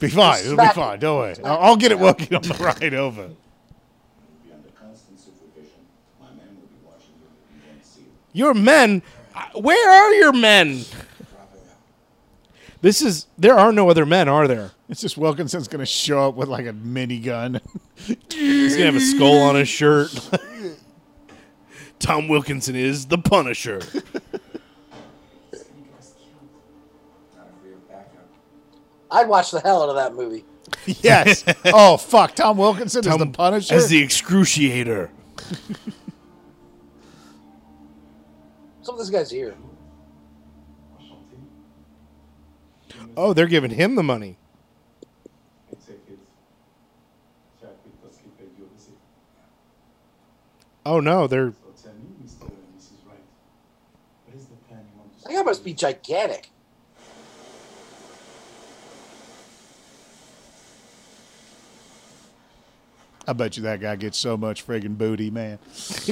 be fine. It'll be fine. Don't worry. I'll, I'll get it working on the ride over. Be under constant supervision. My men will be watching you. You won't see them. Your men. uh, Where are your men? This is. There are no other men, are there? It's just Wilkinson's gonna show up with like a minigun. He's gonna have a skull on his shirt. <laughs> Tom Wilkinson is the Punisher. I'd watch the hell out of that movie. <laughs> yes. Oh fuck. Tom Wilkinson is the Punisher. as the excruciator. Some of this guy's here. Oh, they're giving him the money. Oh no, they're Tell me, Mr. and Mrs. Wright. What is the plan you want to That guy must be gigantic. I bet you that guy gets so much friggin' booty, man.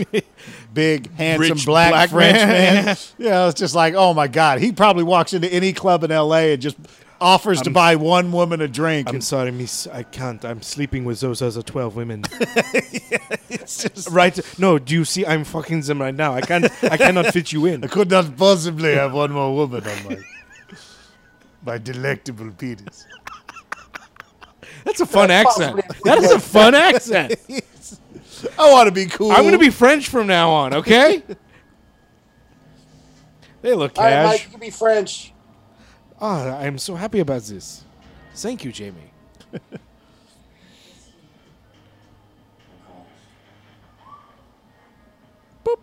<laughs> Big, handsome, Rich black, black French man. man. <laughs> yeah, it's just like, oh my god, he probably walks into any club in L.A. and just offers to buy one woman a drink. I'm and sorry, miss. I can't. I'm sleeping with those other 12 women. <laughs> it's just, right? No, do you see? I'm fucking them right now. I can't. I cannot fit you in. I could not possibly have one more woman on my my delectable penis. That's a fun That's accent. That is a fun accent. <laughs> I want to be cool. I'm going to be French from now on, okay? They look All right, Mike, cash. you can be French. Ah, I'm so happy about this. Thank you, Jamie. <laughs> Boop.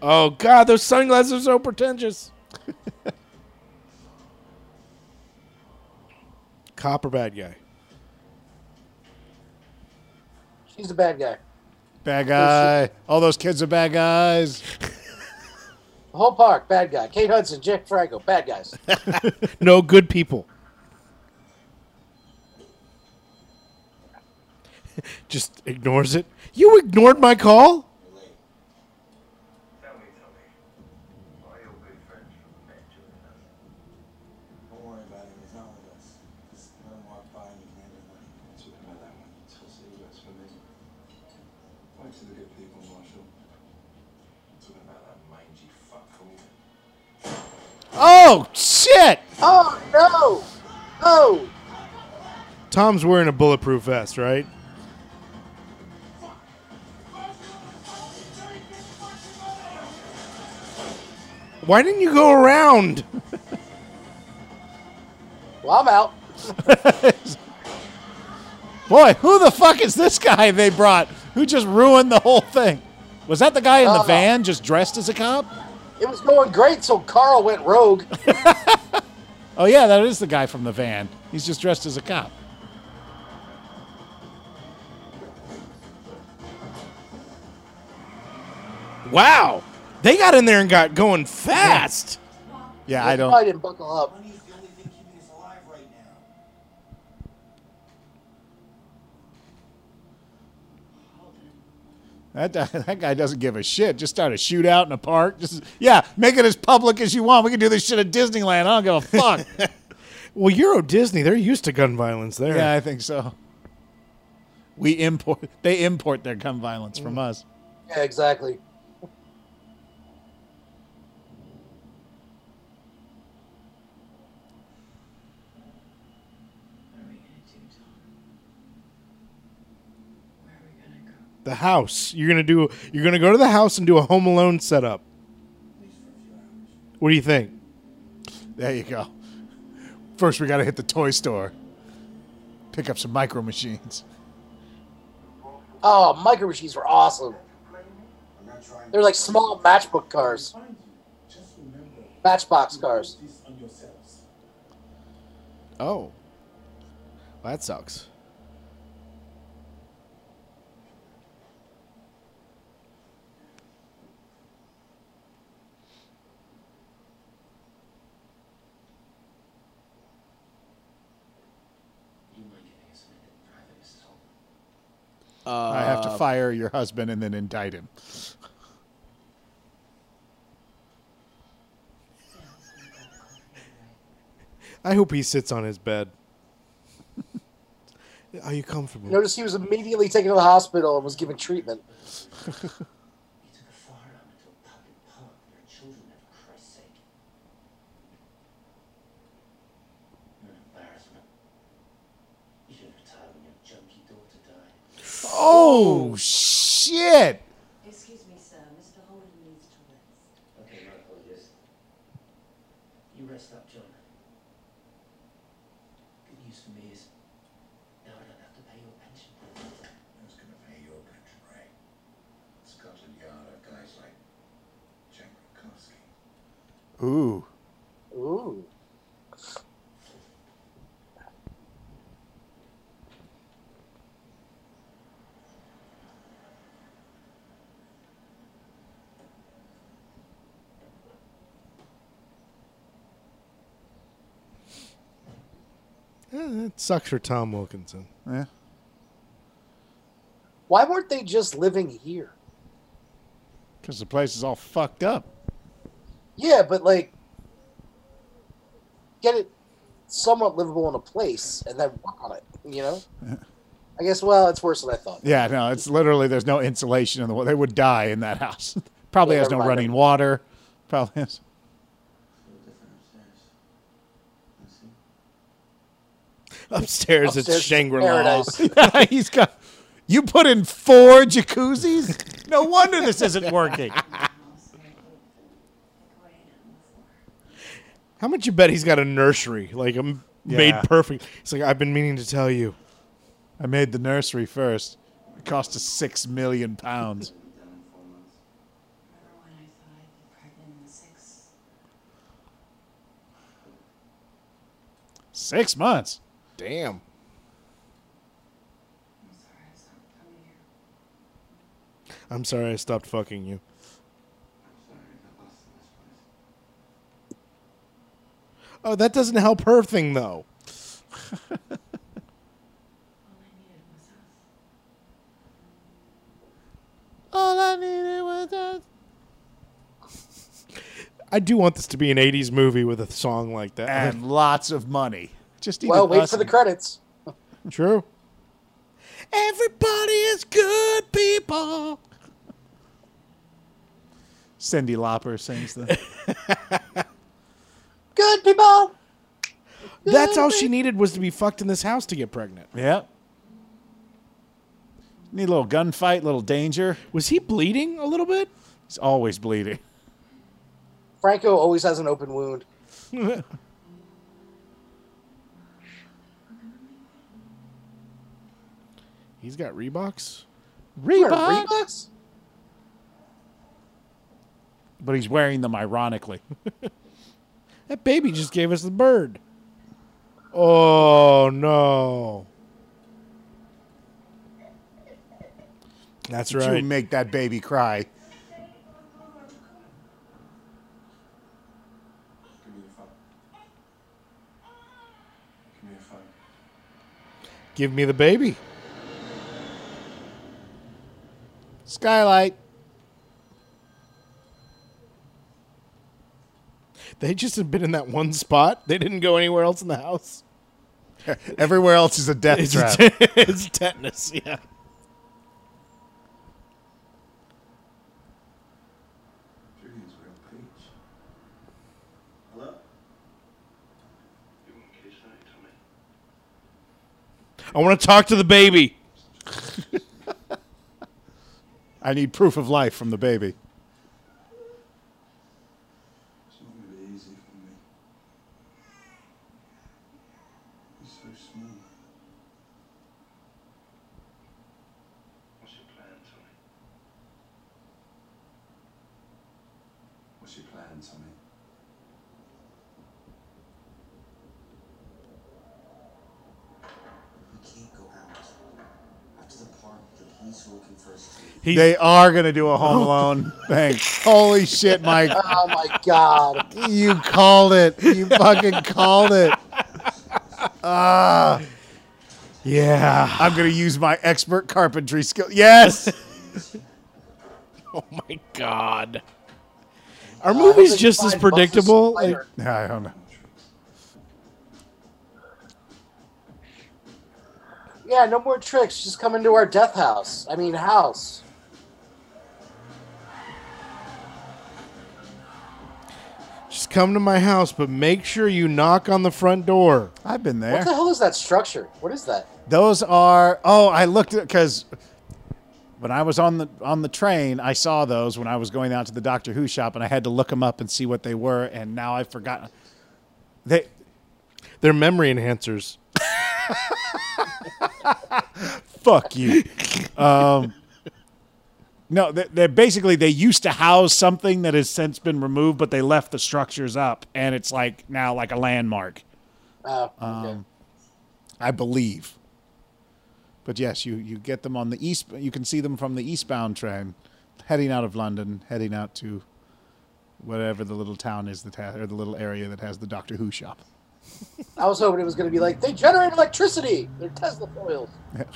Oh God, those sunglasses are so pretentious. <laughs> Cop or bad guy? She's the bad guy. bad guy. All those kids are bad guys. The whole park, bad guy. Kate Hudson, Jack Franco, bad guys. <laughs> No, good people. <laughs> Just ignores it. You ignored my call? Tell me, tell me. Why are you good friends from the man doing us? Don't worry about it. He's not with us. Just let him walk by and you can have his money. Talking about that one. Tell cigarettes for me. Point to the good people, Marshall. Talking about that mangy fuck fool. Oh shit! Oh, no! Oh! Tom's wearing a bulletproof vest, right? Why didn't you go around? <laughs> Well, I'm out. <laughs> Boy, who the fuck is this guy they brought? Who just ruined the whole thing? Was that the guy in the Uh, van just dressed as a cop? It was going great till Carl went rogue. <laughs> Oh yeah, that is the guy from the van. He's just dressed as a cop. Wow. They got in there and got going fast. Yeah, I I don't. didn't buckle up. Money's the only thing keeping us alive right now. That, that guy doesn't give a shit. Just start a shootout in a park. Just yeah, make it as public as you want. We can do this shit at Disneyland. I don't give a fuck. <laughs> Well, Euro Disney, they're used to gun violence there. yeah, I think so. We import. They import their gun violence from mm. us. Yeah, exactly. What are we gonna do, Tom? Where are we gonna go? The house. You're gonna do. You're gonna go to the house and do a Home Alone setup. What do you think? There you go. First, we got to hit the toy store. Pick up some micro machines. Oh, micro machines were awesome. I'm not trying They're like small matchbook cars. Matchbox cars. this on yourselves. Oh, that sucks. Uh, I have to uh, fire your husband and then indict him. I hope he sits on his bed. Are you comfortable? Notice he was immediately taken to the hospital and was given treatment. <laughs> Oh shit! Excuse me, sir. Mr. Halden needs to rest. Okay, my apologies. You rest up, John. Good news for me is now I don't have to pay your pension. Who's gonna pay your pension, Ray? Scotland Yard are guys like Jack Witkowski. Ooh. Ooh. Eh, it sucks for Tom Wilkinson. Yeah. Why weren't they just living here? Because the place is all fucked up. Yeah, but like, get it somewhat livable in a place and then work on it. You know. I guess. Well, it's worse than I thought. Yeah, no, it's literally there's no insulation in the wall. They would die in that house. <laughs> Probably Yeah, has no never mind. running water. Probably has. Feel different upstairs. <laughs> Upstairs, it's Shangri La. <laughs> He's got. You put in four jacuzzis. No wonder this isn't working. How much you bet he's got a nursery, like a m made perfect? It's like I've been meaning to tell you. I made the nursery first. It cost us six million pounds. Be done in four months. Remember when I thought I'd be pregnant in six? Six months. Damn. I'm sorry I stopped coming here. I'm sorry I stopped fucking you. I'm sorry, I got lost in this place. Oh, that doesn't help her thing though. All I needed was us. All I needed was a I do want this to be an '80s movie with a song like that. and lots of money. Just Well, wait us for the credits. <laughs> True. Everybody is good people. Cyndi Lauper sings the. <laughs> Good people. That's all she needed was to be fucked in this house to get pregnant. yep. Need a little gunfight, little danger. Was he bleeding a little bit? He's always bleeding. Franco always has an open wound. <laughs> He's got Reeboks. You wear Reebok, Reeboks? but he's wearing them ironically. <laughs> That baby just gave us the bird. Oh no. That's You right. make that baby cry. Give me the phone. Give me your phone. Give me the baby. Skylight. They just have been in that one spot. They didn't go anywhere else in the house. <laughs> Everywhere else is a death It's, trap. <laughs> it's tetanus. Yeah. Julian's real peach. Hello? You want a case Tommy? I want to talk to the baby. <laughs> I need proof of life from the baby. He's they are going to do a Home oh. Alone <laughs> thing. Holy shit, Mike. <laughs> Oh, my God. You called it. You fucking called it. Ah. Uh, yeah. I'm going to use my expert carpentry skill. Yes. <laughs> oh, my God. Are uh, movies just as predictable? Like, I don't know. Yeah, no more tricks. Just come into our death house. I mean, house. Just come to my house, but make sure you knock on the front door. I've been there. What the hell is that structure? What is that? Those are oh, I looked at because when I was on the on the train, I saw those when I was going out to the Doctor Who shop, and I had to look them up and see what they were, and now I've forgotten. They They're memory enhancers. <laughs> fuck you. um, no, they- they're basically they used to house something that has since been removed, but they left the structures up, and it's like now like a landmark, Oh, okay. Um, I believe. But yes, you you get them on the east. You can see them from the eastbound train, heading out of London, heading out to whatever the little town is that has, or the little area that has the Doctor Who shop. I was hoping it was going to be like they generate electricity. They're Tesla coils. <laughs>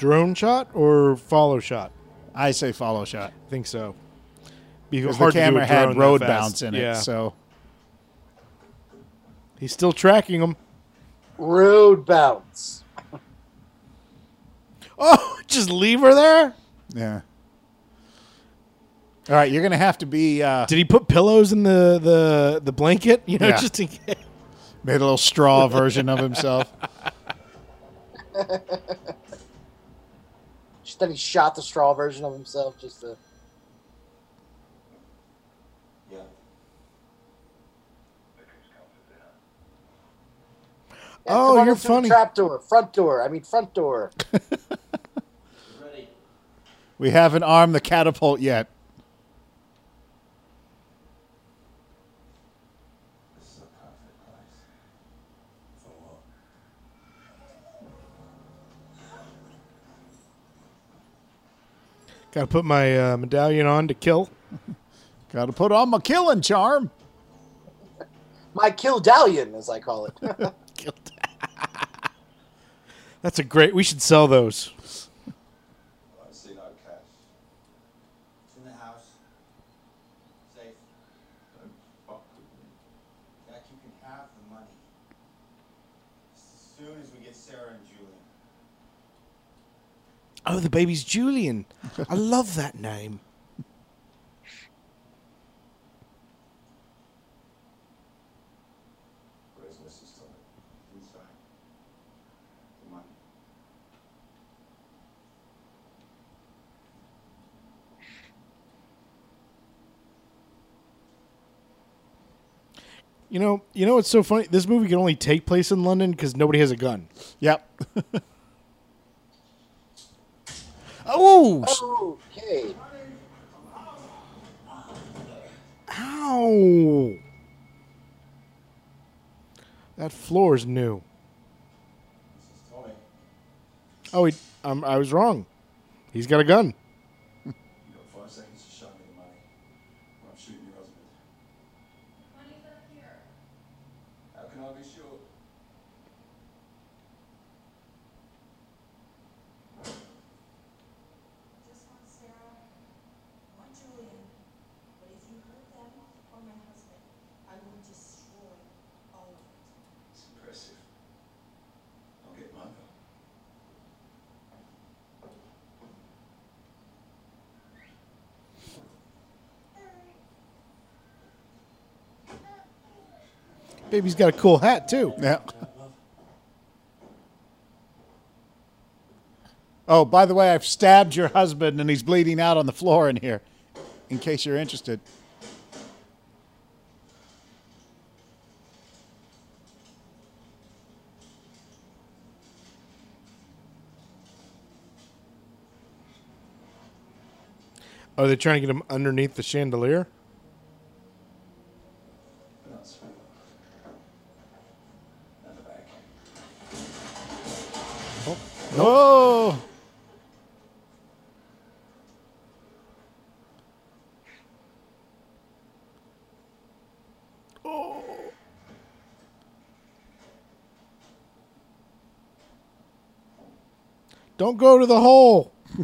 Drone shot or follow shot? I say follow shot I think so. Because the to do a camera had road bounce in Yeah. it, so. He's still tracking them. Road bounce. <laughs> Oh, just leave her there? Yeah. All right, you're gonna have to be uh, Did he put pillows in the the, the blanket? You know, Yeah. just in case. made a little straw version of himself. <laughs> Just then he shot the straw version of himself just to. Yeah. Yeah, Oh, you're into the funny. Trap door, front door. I mean, front door. Ready. <laughs> We haven't armed the catapult yet. This is a perfect place. For what? Got to put my uh, medallion on to kill. <laughs> Got to put on my killing charm. My killdallion, as I call it. <laughs> <laughs> That's a great. We should sell those. I see no cash. It's in the house. Safe. Don't fuck with me. Jack, you can have the money. As soon as we get Sarah and Julian. Oh, the baby's Julian. I love that name. Where's Mrs. Tommy? Inside. The money. You know, you know what's so funny? This movie can only take place in London because nobody has a gun. Yep. <laughs> oh, okay. Ow! That floor's new. Oh, he, um, I was wrong. He's got a gun. you got five seconds to show me the money. Or I'm shooting your husband. Money's up here. How can I be sure? Just want Sarah, want Julian. But if you hurt them or my husband, I will destroy all of it. It's impressive. I'll get my gun. Baby's got a cool hat too. yeah. Oh, by the way, I've stabbed your husband and he's bleeding out on the floor in here. In case you're interested. Are they trying to get him underneath the chandelier? Not sweet. At the back. Oh. Don't go to the hole. <gasps>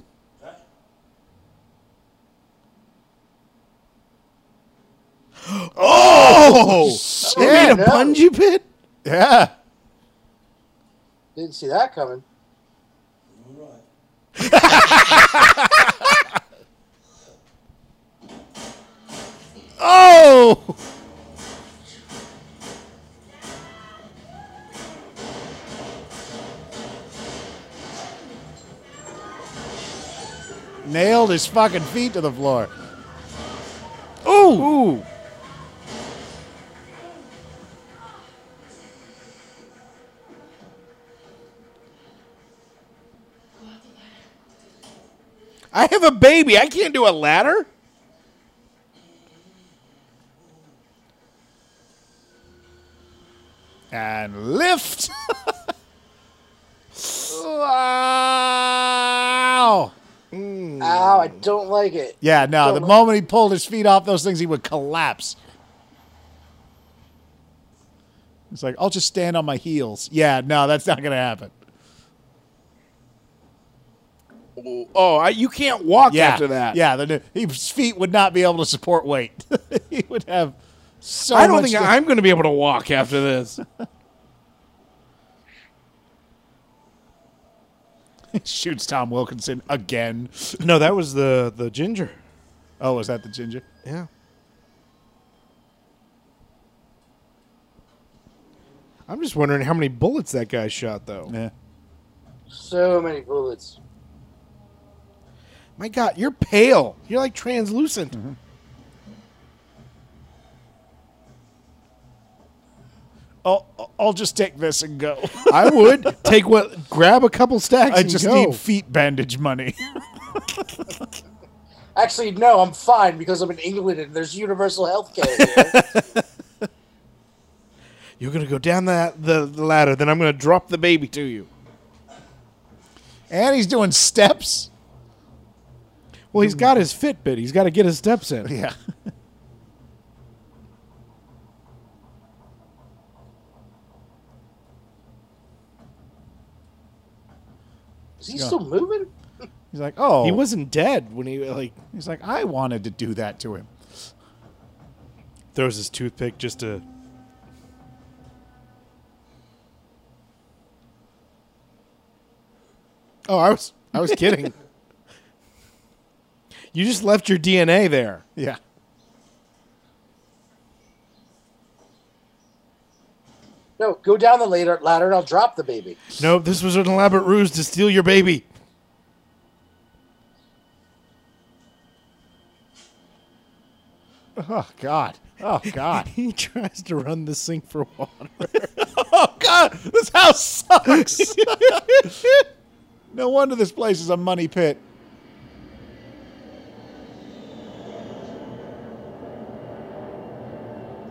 oh! They made a Yeah. bungee pit? Yeah. Didn't see that coming. <laughs> Oh! Nailed his fucking feet to the floor. Ooh. Ooh. I have a baby. I can't do a ladder. And lift. <laughs> wow. Hmm. Ow, I don't like it. Yeah, no, the Don't- moment he pulled his feet off those things, he would collapse. It's like, I'll just stand on my heels. Yeah, no, that's not going to happen. Oh, I, you can't walk Yeah, after that. Yeah, the, his feet would not be able to support weight. <laughs> he would have so I don't much think to- I'm going to be able to walk after this. <laughs> shoots Tom Wilkinson again. no, that was the the ginger. Oh, was that the ginger? Yeah. I'm just wondering how many bullets that guy shot, though. Yeah. So many bullets. My God, you're pale. You're like translucent. Oh, I'll just take this and go. I would <laughs> take what, grab a couple stacks. I and just go. need feet bandage money. <laughs> Actually, no, I'm fine because I'm in England and there's universal health care. <laughs> You're gonna go down that the, the ladder, then I'm gonna drop the baby to you. and he's doing steps. Well, he's got his Fitbit. He's got to get his steps in. Yeah. Is he still moving? He's like, oh. He wasn't dead when he like He's like, I wanted to do that to him. throws his toothpick just to. Oh, I was I was kidding. <laughs> You just left your DNA there. Yeah. No, go down the ladder, ladder and I'll drop the baby. Nope, this was an elaborate ruse to steal your baby. <laughs> Oh God. Oh God. <laughs> He tries to run the sink for water. <laughs> oh God. This house sucks. no wonder this place is a money pit.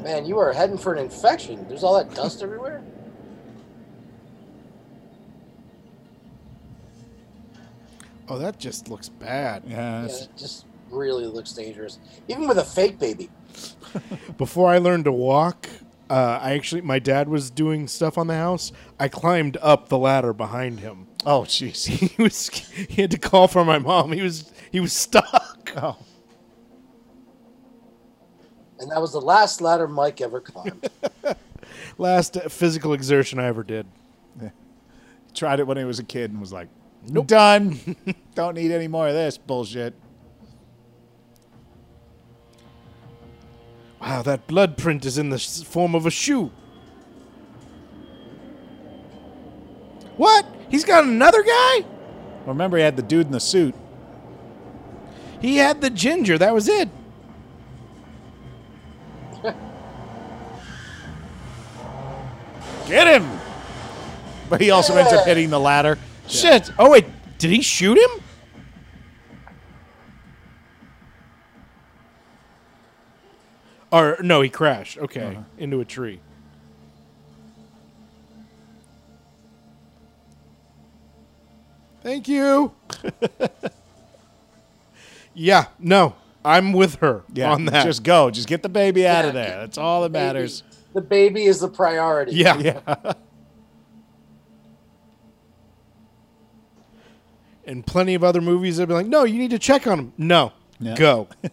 Man, you are heading for an infection. There's all that dust <laughs> everywhere. Oh, that just looks bad. Yeah. Yeah, it just really looks dangerous. Even with a fake baby. <laughs> Before I learned to walk, uh, I actually my dad was doing stuff on the house. I climbed up the ladder behind him. Oh jeez. <laughs> He was he had to call for my mom. He was he was stuck. Oh. And that was the last ladder Mike ever climbed. <laughs> Last physical exertion I ever did. Tried it when he was a kid and was like, nope. Done. <laughs> Don't need any more of this bullshit. Wow, that blood print is in the form of a shoe. What? He's got another guy? Remember, he had the dude in the suit. He had the ginger. That was it. Get him! But he also ends up hitting the ladder. Shit. Oh wait, did he shoot him? Or no, he crashed. Okay, uh-huh. into a tree. Thank you. <laughs> yeah, no, I'm with her Yeah, on that. just go. Just get the baby out of there. That's all that matters. The baby is the priority. yeah, Yeah. <laughs> and plenty of other movies that be like, no, you need to check on him. No, Yeah. go. <laughs>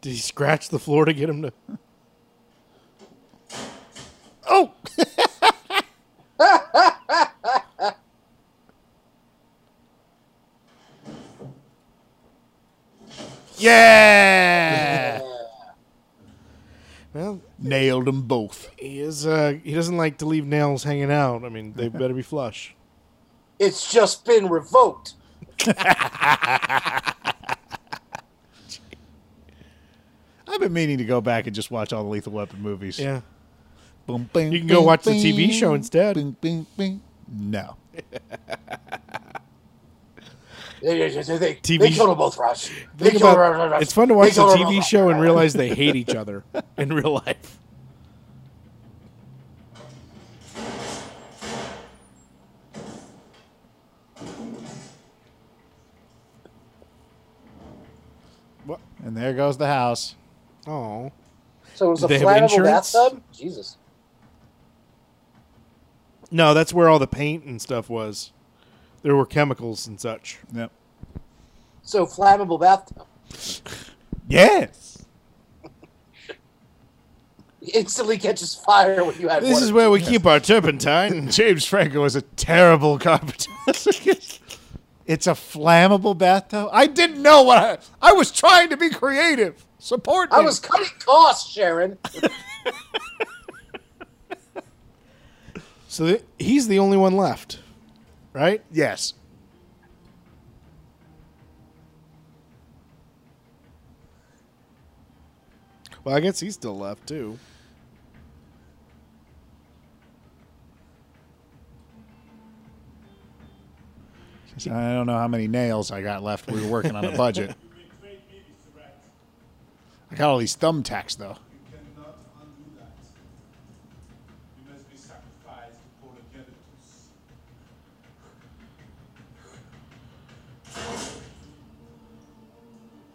Did he scratch the floor to get him to? Oh, <laughs> yeah! Well, Nailed them both. he is. Uh, he doesn't like to leave nails hanging out. I mean, they <laughs> better be flush. It's just been revoked. <laughs> I've been meaning to go back and just watch all the Lethal Weapon movies. Yeah. Boom, bing, You can go bing, watch the TV show instead. Bing, bing, bing. No. They, they, they, they, TV they killed them both, Rush. They killed about- them. it's fun to watch the They them TV show and realize they hate each other <laughs> in real life. What? And there goes the house. Oh. So it was Did a flammable bathtub? Jesus. No, that's where all the paint and stuff was. There were chemicals and such. Yep. So flammable bathtub. <laughs> Yes. Instantly catches fire when you have. This one is where two. we keep our turpentine. James Franco is a terrible carpenter. <laughs> it's a flammable bathtub. I didn't know what I. I was trying to be creative. Support me. I was cutting costs, Sharon. <laughs> so th- he's the only one left, right? Yes. Well, I guess he's still left too. I don't know how many nails I got left. We were working on a budget. <laughs> I got all these thumbtacks though. You cannot undo that. You must be sacrificed to Paul Genitus.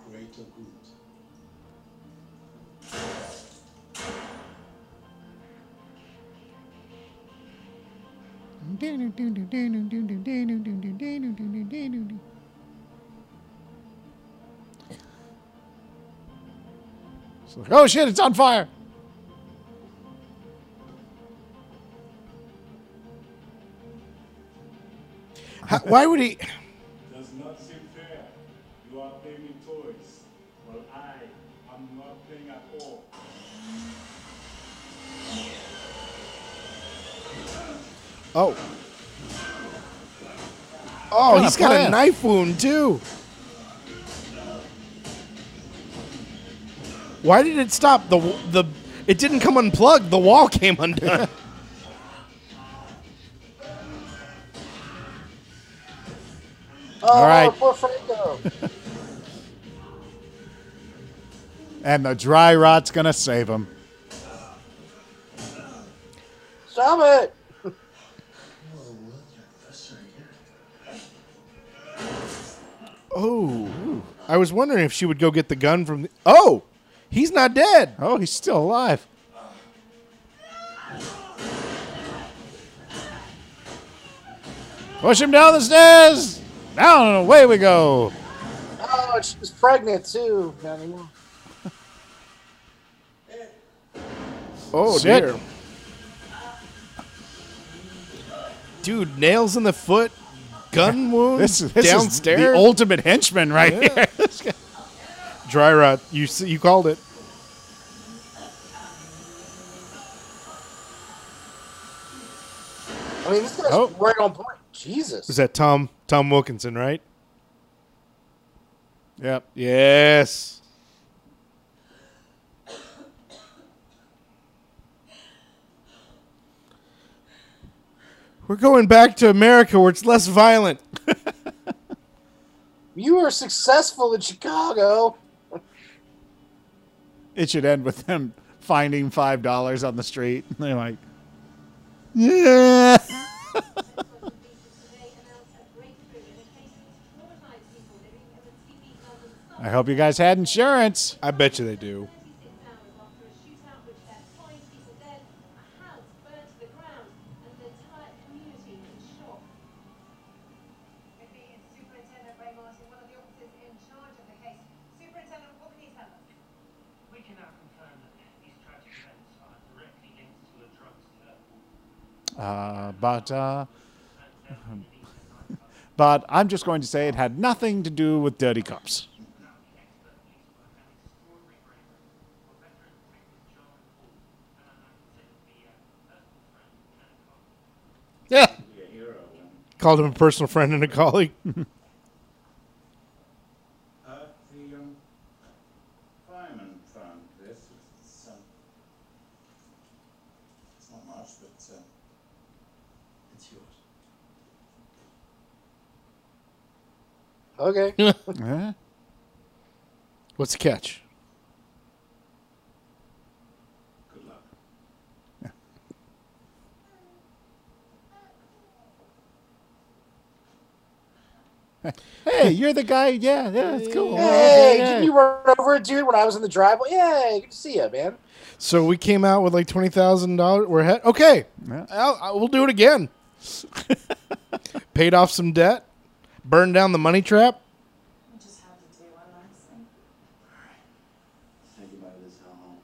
Greater good. It's like, oh shit! It's on fire. How, why would he? Does not seem fair. You are playing with toys, while I am not playing at all. Oh. Oh, he's got a knife wound too. Why did it stop? The the it didn't come unplugged. The wall came undone. <laughs> Oh, right. poor Franco. <laughs> And the dry rot's gonna save him. Stop it. oh, I was wondering if she would go get the gun from. The, oh, he's not dead. Oh, he's still alive. Push him down the stairs. Down and away we go. Oh, she's pregnant too. Oh Shit. dear. Dude, nails in the foot, gun wound <laughs> This, this downstairs. is the ultimate henchman right Yeah. here. <laughs> Dry rot. You you called it. I mean, this guy's Oh. right on point. Jesus. Is that Tom Tom Wilkinson, right? yep. Yes. We're going back to America where it's less violent. <laughs> You were successful in Chicago. It should end with them finding five dollars on the street. And <laughs> they're like, yeah. <laughs> I hope you guys had insurance. I bet you they do. Superintendent Ray Martin, one of the officers in charge of the case. Superintendent, what can you tell us? Uh, but uh, <laughs> but I'm just going to say it had nothing to do with dirty cops. Yeah. Called him a personal friend and a colleague. <laughs> uh, the um, fireman found this. It's, um, it's not much, but uh, it's yours. Okay. <laughs> What's the catch? Good luck. <laughs> Hey, you're the guy. Yeah, yeah, it's cool. Hey, Okay, yeah. didn't you run over a dude when I was in the driveway? Yeah, good to see you, man. So we came out with like twenty thousand dollars. We're ahead. Okay, Yeah. I'll, I, we'll do it again. <laughs> Paid off some debt, burned down the money trap. I just have to do one last thing. Say goodbye to this hellhole.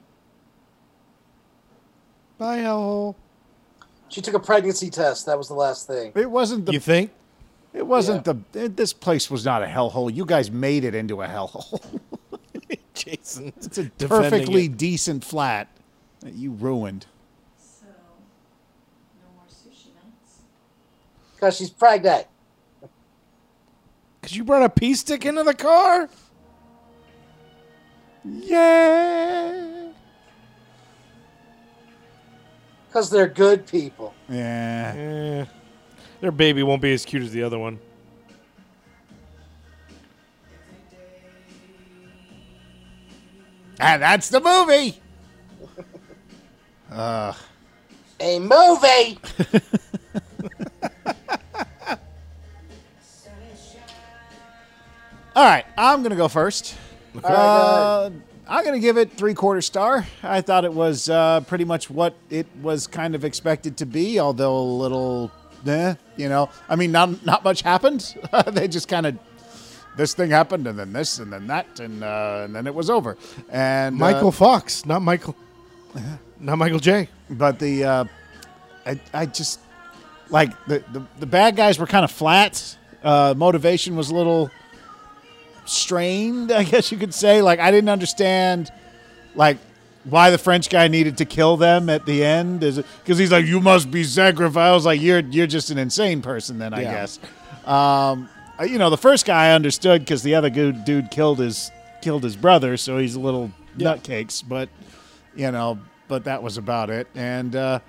Bye, hellhole. She took a pregnancy test. That was the last thing. It wasn't the. You think? It wasn't the. It, this place was not a hellhole. You guys made it into a hellhole. <laughs> Jason. It's a perfectly it. decent flat that you ruined. So, no more sushi nights. Because she's pregnant. Because you brought a pea stick into the car? Yeah. Because they're good people. Yeah. Eh, their baby won't be as cute as the other one. And that's the movie. Uh, <laughs> A movie. <laughs> all right, I'm gonna go first. Go Uh, I'm gonna give it three quarter star. I thought it was uh, pretty much what it was kind of expected to be, although a little, eh, you know. I mean, not not much happened. <laughs> they just kind of this thing happened, and then this, and then that, and uh, and then it was over. And uh, Michael Fox, not Michael. Not Michael J. but the uh, I, I just like the, the the bad guys were kind of flat. Uh, motivation was a little strained, <laughs> I guess you could say. Like I didn't understand like why the French guy needed to kill them at the end. Is because he's like, you must be sacrificed? I was like, you're you're just an insane person, then I Yeah. guess. Um, uh, you know, the first guy I understood because the other good dude killed his killed his brother, so he's a little nutcakes. But you know, but that was about it. And uh,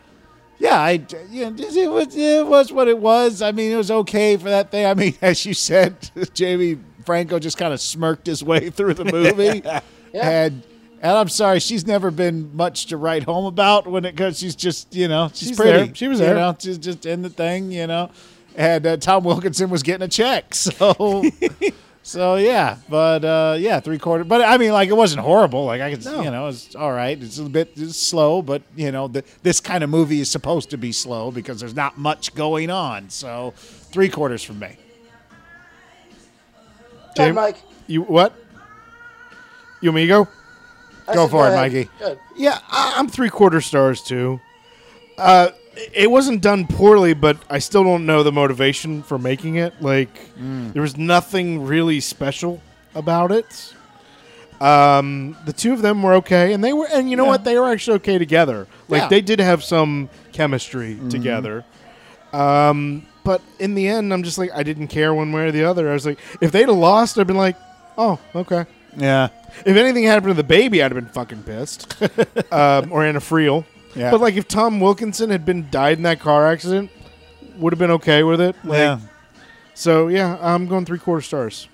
yeah, I you know, it was it was what it was. I mean, it was okay for that thing. I mean, <laughs> as you said, <laughs> Jamie Franco just kind of smirked his way <laughs> through the movie, <laughs> and and I'm sorry, she's never been much to write home about when it because she's just you know she's, She's pretty. there. She was you there. know, she's just in the thing, you know. And uh, Tom Wilkinson was getting a check, <laughs> so. So yeah, but uh, yeah, three quarter. But I mean, like it wasn't horrible. Like I could, No. you know, it's all right. It's a bit it's slow, but you know, the, this kind of movie is supposed to be slow because there's not much going on. So three quarters from me. Go Mike. You what? You me go? I Go said for it, ahead. Mikey. Good. Yeah, I, I'm three quarter stars too. Uh, it wasn't done poorly, but I still don't know the motivation for making it. Like, there was nothing really special about it. Um, the two of them were okay, and they were, and you know Yeah. what? They were actually okay together. Like, Yeah. they did have some chemistry together. Um, but in the end, I'm just like, I didn't care one way or the other. I was like, if they'd have lost, I'd been like, oh, okay. Yeah, If anything happened to the baby, I'd have been fucking pissed. <laughs> um, or Anna Friel. Yeah. But like if Tom Wilkinson had been died in that car accident, would have been okay with it. Like, yeah. So yeah, I'm going three quarter stars.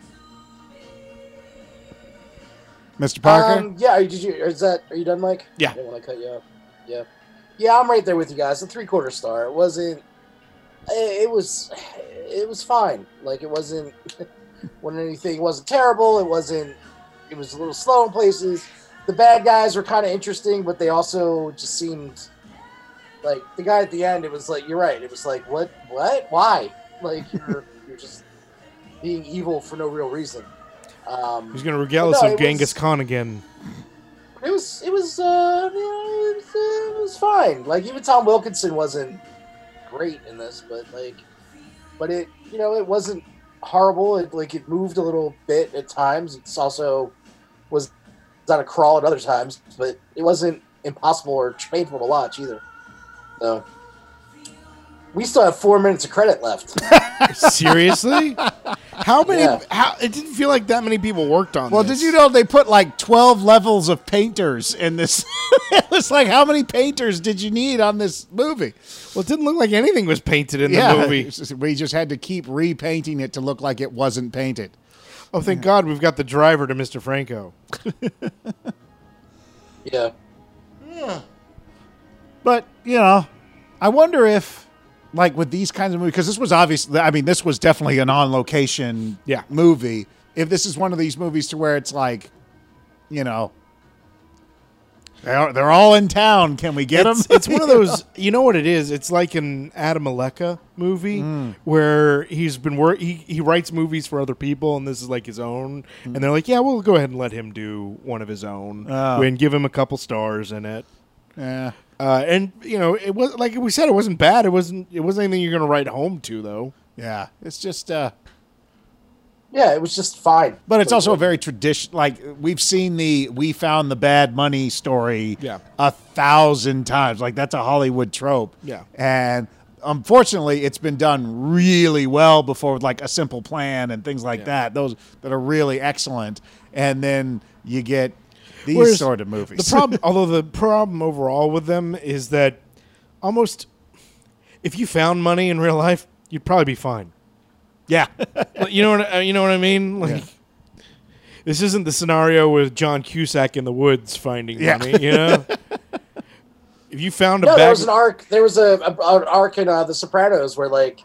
Mr. Parker. Um, yeah, are you- did you? Is that? Are you done, Mike? Yeah. I didn't want to cut you off. Yeah, yeah, I'm right there with you guys. A three quarter star. It wasn't. It, it was. It was fine. Like it wasn't. <laughs> wasn't anything. It wasn't terrible. It wasn't. It was a little slow in places. The bad guys were kind of interesting, but they also just seemed like the guy at the end. It was like you're right. It was like what? What? Why? <laughs> Like you're <laughs> you're just being evil for no real reason. Um, He's gonna regale us no, of Genghis was- Khan again. it was it was uh you know, it was, uh, it was fine. Like even Tom Wilkinson wasn't great in this, but like, but it you know it wasn't horrible. It like it moved a little bit at times. It's also was on a crawl at other times, but it wasn't impossible or painful to watch either. So we still have four minutes of credit left. <laughs> Seriously? How many? Yeah. How it didn't feel like that many people worked on. Well, this. did you know they put like 12 levels of painters in this? <laughs> it was like, how many painters did you need on this movie? Well, it didn't look like anything was painted in yeah, the movie. <laughs> just- we just had to keep repainting it to look like it wasn't painted. Oh, thank God we've got the driver to Mr. Franco. yeah. But, you know, I wonder if, like, with these kinds of movies, because this was obviously, I mean, this was definitely an on location Yeah. movie. If this is one of these movies to where it's like, you know, they're, they're all in town. Can we get them? It's, it's one of <laughs> those. You know what it is? It's like an Adam Aleka movie Mm. where he's been work. He he writes movies for other people, and this is like his own. Mm. And they're like, "Yeah, we'll go ahead and let him do one of his own, Oh. and give him a couple stars in it." yeah. Uh, and you know, it was like we said, it wasn't bad. It wasn't. It wasn't anything you're going to write home to, though. Yeah. It's just, uh, Yeah, it was just fine. But it's Like, also a very tradition. Like we've seen the "we found the bad money" story Yeah. a thousand times. Like that's a Hollywood trope. Yeah. and unfortunately, it's been done really well before with like a simple plan and things like Yeah. that. Those that are really excellent. And then you get these Whereas sort of movies. The problem, <laughs> although the problem overall with them is that almost, if you found money in real life, you'd probably be fine. yeah, <laughs> you know what I- you know what I mean? Like, this isn't the scenario with John Cusack in the woods finding Yeah. money. You know, <laughs> if you found a No, there was an arc. There was a, a an arc in uh, The Sopranos where like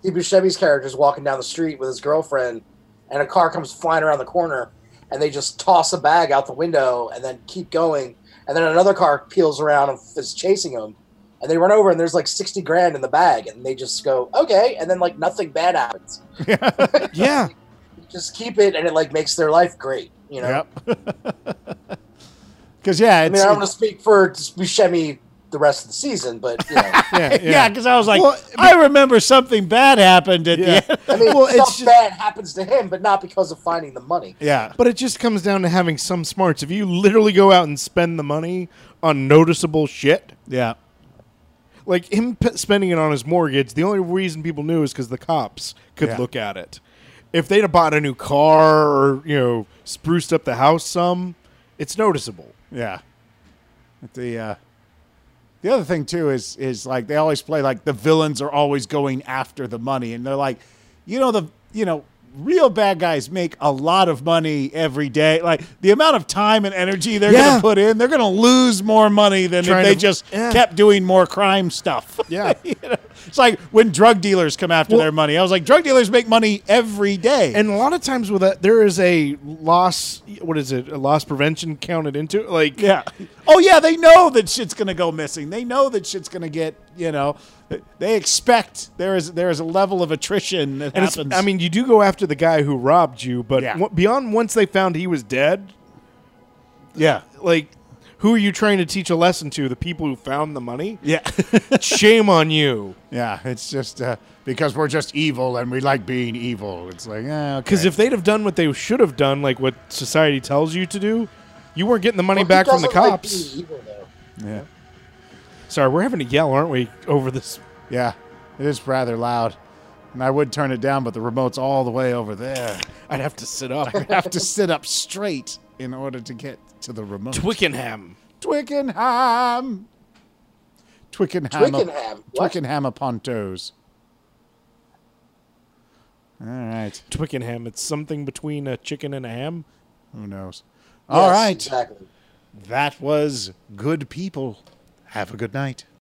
Steve Buscemi's character is walking down the street with his girlfriend, and a car comes flying around the corner, and they just toss a bag out the window and then keep going, and then another car peels around and is chasing them, and they run over and there's like sixty grand in the bag, and they just go okay, and then like nothing bad happens. <laughs> yeah, <laughs> Just keep it, and it like makes their life great. You know. yep. <laughs> Because yeah, I it's, mean, I don't want to speak for Buscemi the rest of the season, but you know. <laughs> yeah, yeah, <laughs> because I was like, Well, I remember something bad happened at Yeah. the end. I mean, Well, it's stuff just- bad happens to him, but not because of finding the money. Yeah, But it just comes down to having some smarts. If you literally go out and spend the money on noticeable shit, yeah, like him p- spending it on his mortgage, the only reason people knew is because the cops could Yeah. look at it. If they'd have bought a new car or you know spruced up the house some, it's noticeable. Yeah. But The uh, the other thing too is is like they always play like the villains are always going after the money, and they're like, you know the you know real bad guys make a lot of money every day. Like the amount of time and energy they're Yeah. gonna put in, they're gonna lose more money than Trying if they to- just yeah. kept doing more crime stuff. Yeah. <laughs> You know? It's like when drug dealers come after Well- their money. I was like, drug dealers make money every day. And a lot of times with that, there is a loss. What is it? A loss prevention counted into it. Like Yeah. Oh yeah, they know that shit's gonna go missing. They know that shit's gonna get. You know, they expect there is there is a level of attrition that And happens. I mean, you do go after the guy who robbed you, but Yeah. w- beyond once they found he was dead, yeah, like, who are you trying to teach a lesson to? The people who found the money? yeah, <laughs> Shame on you. yeah. It's just uh, because we're just evil and we like being evil. It's like, eh, Because okay. if they'd have done what they should have done, like what society tells you to do, you weren't getting the money Well, back from the doesn't like cops. being evil, though? yeah, Sorry, we're having to yell, aren't we, over this? yeah, it is rather loud, and I would turn it down, but the remote's all the way over there. I'd have to sit up. I'd have to sit up straight in order to get to the remote. Twickenham. Twickenham. Twickenham. Twickenham. What? Twickenham upon toes. All right. Twickenham. It's something between a chicken and a ham. Who knows? Yes, All right. Exactly. That was good people. Have a good night.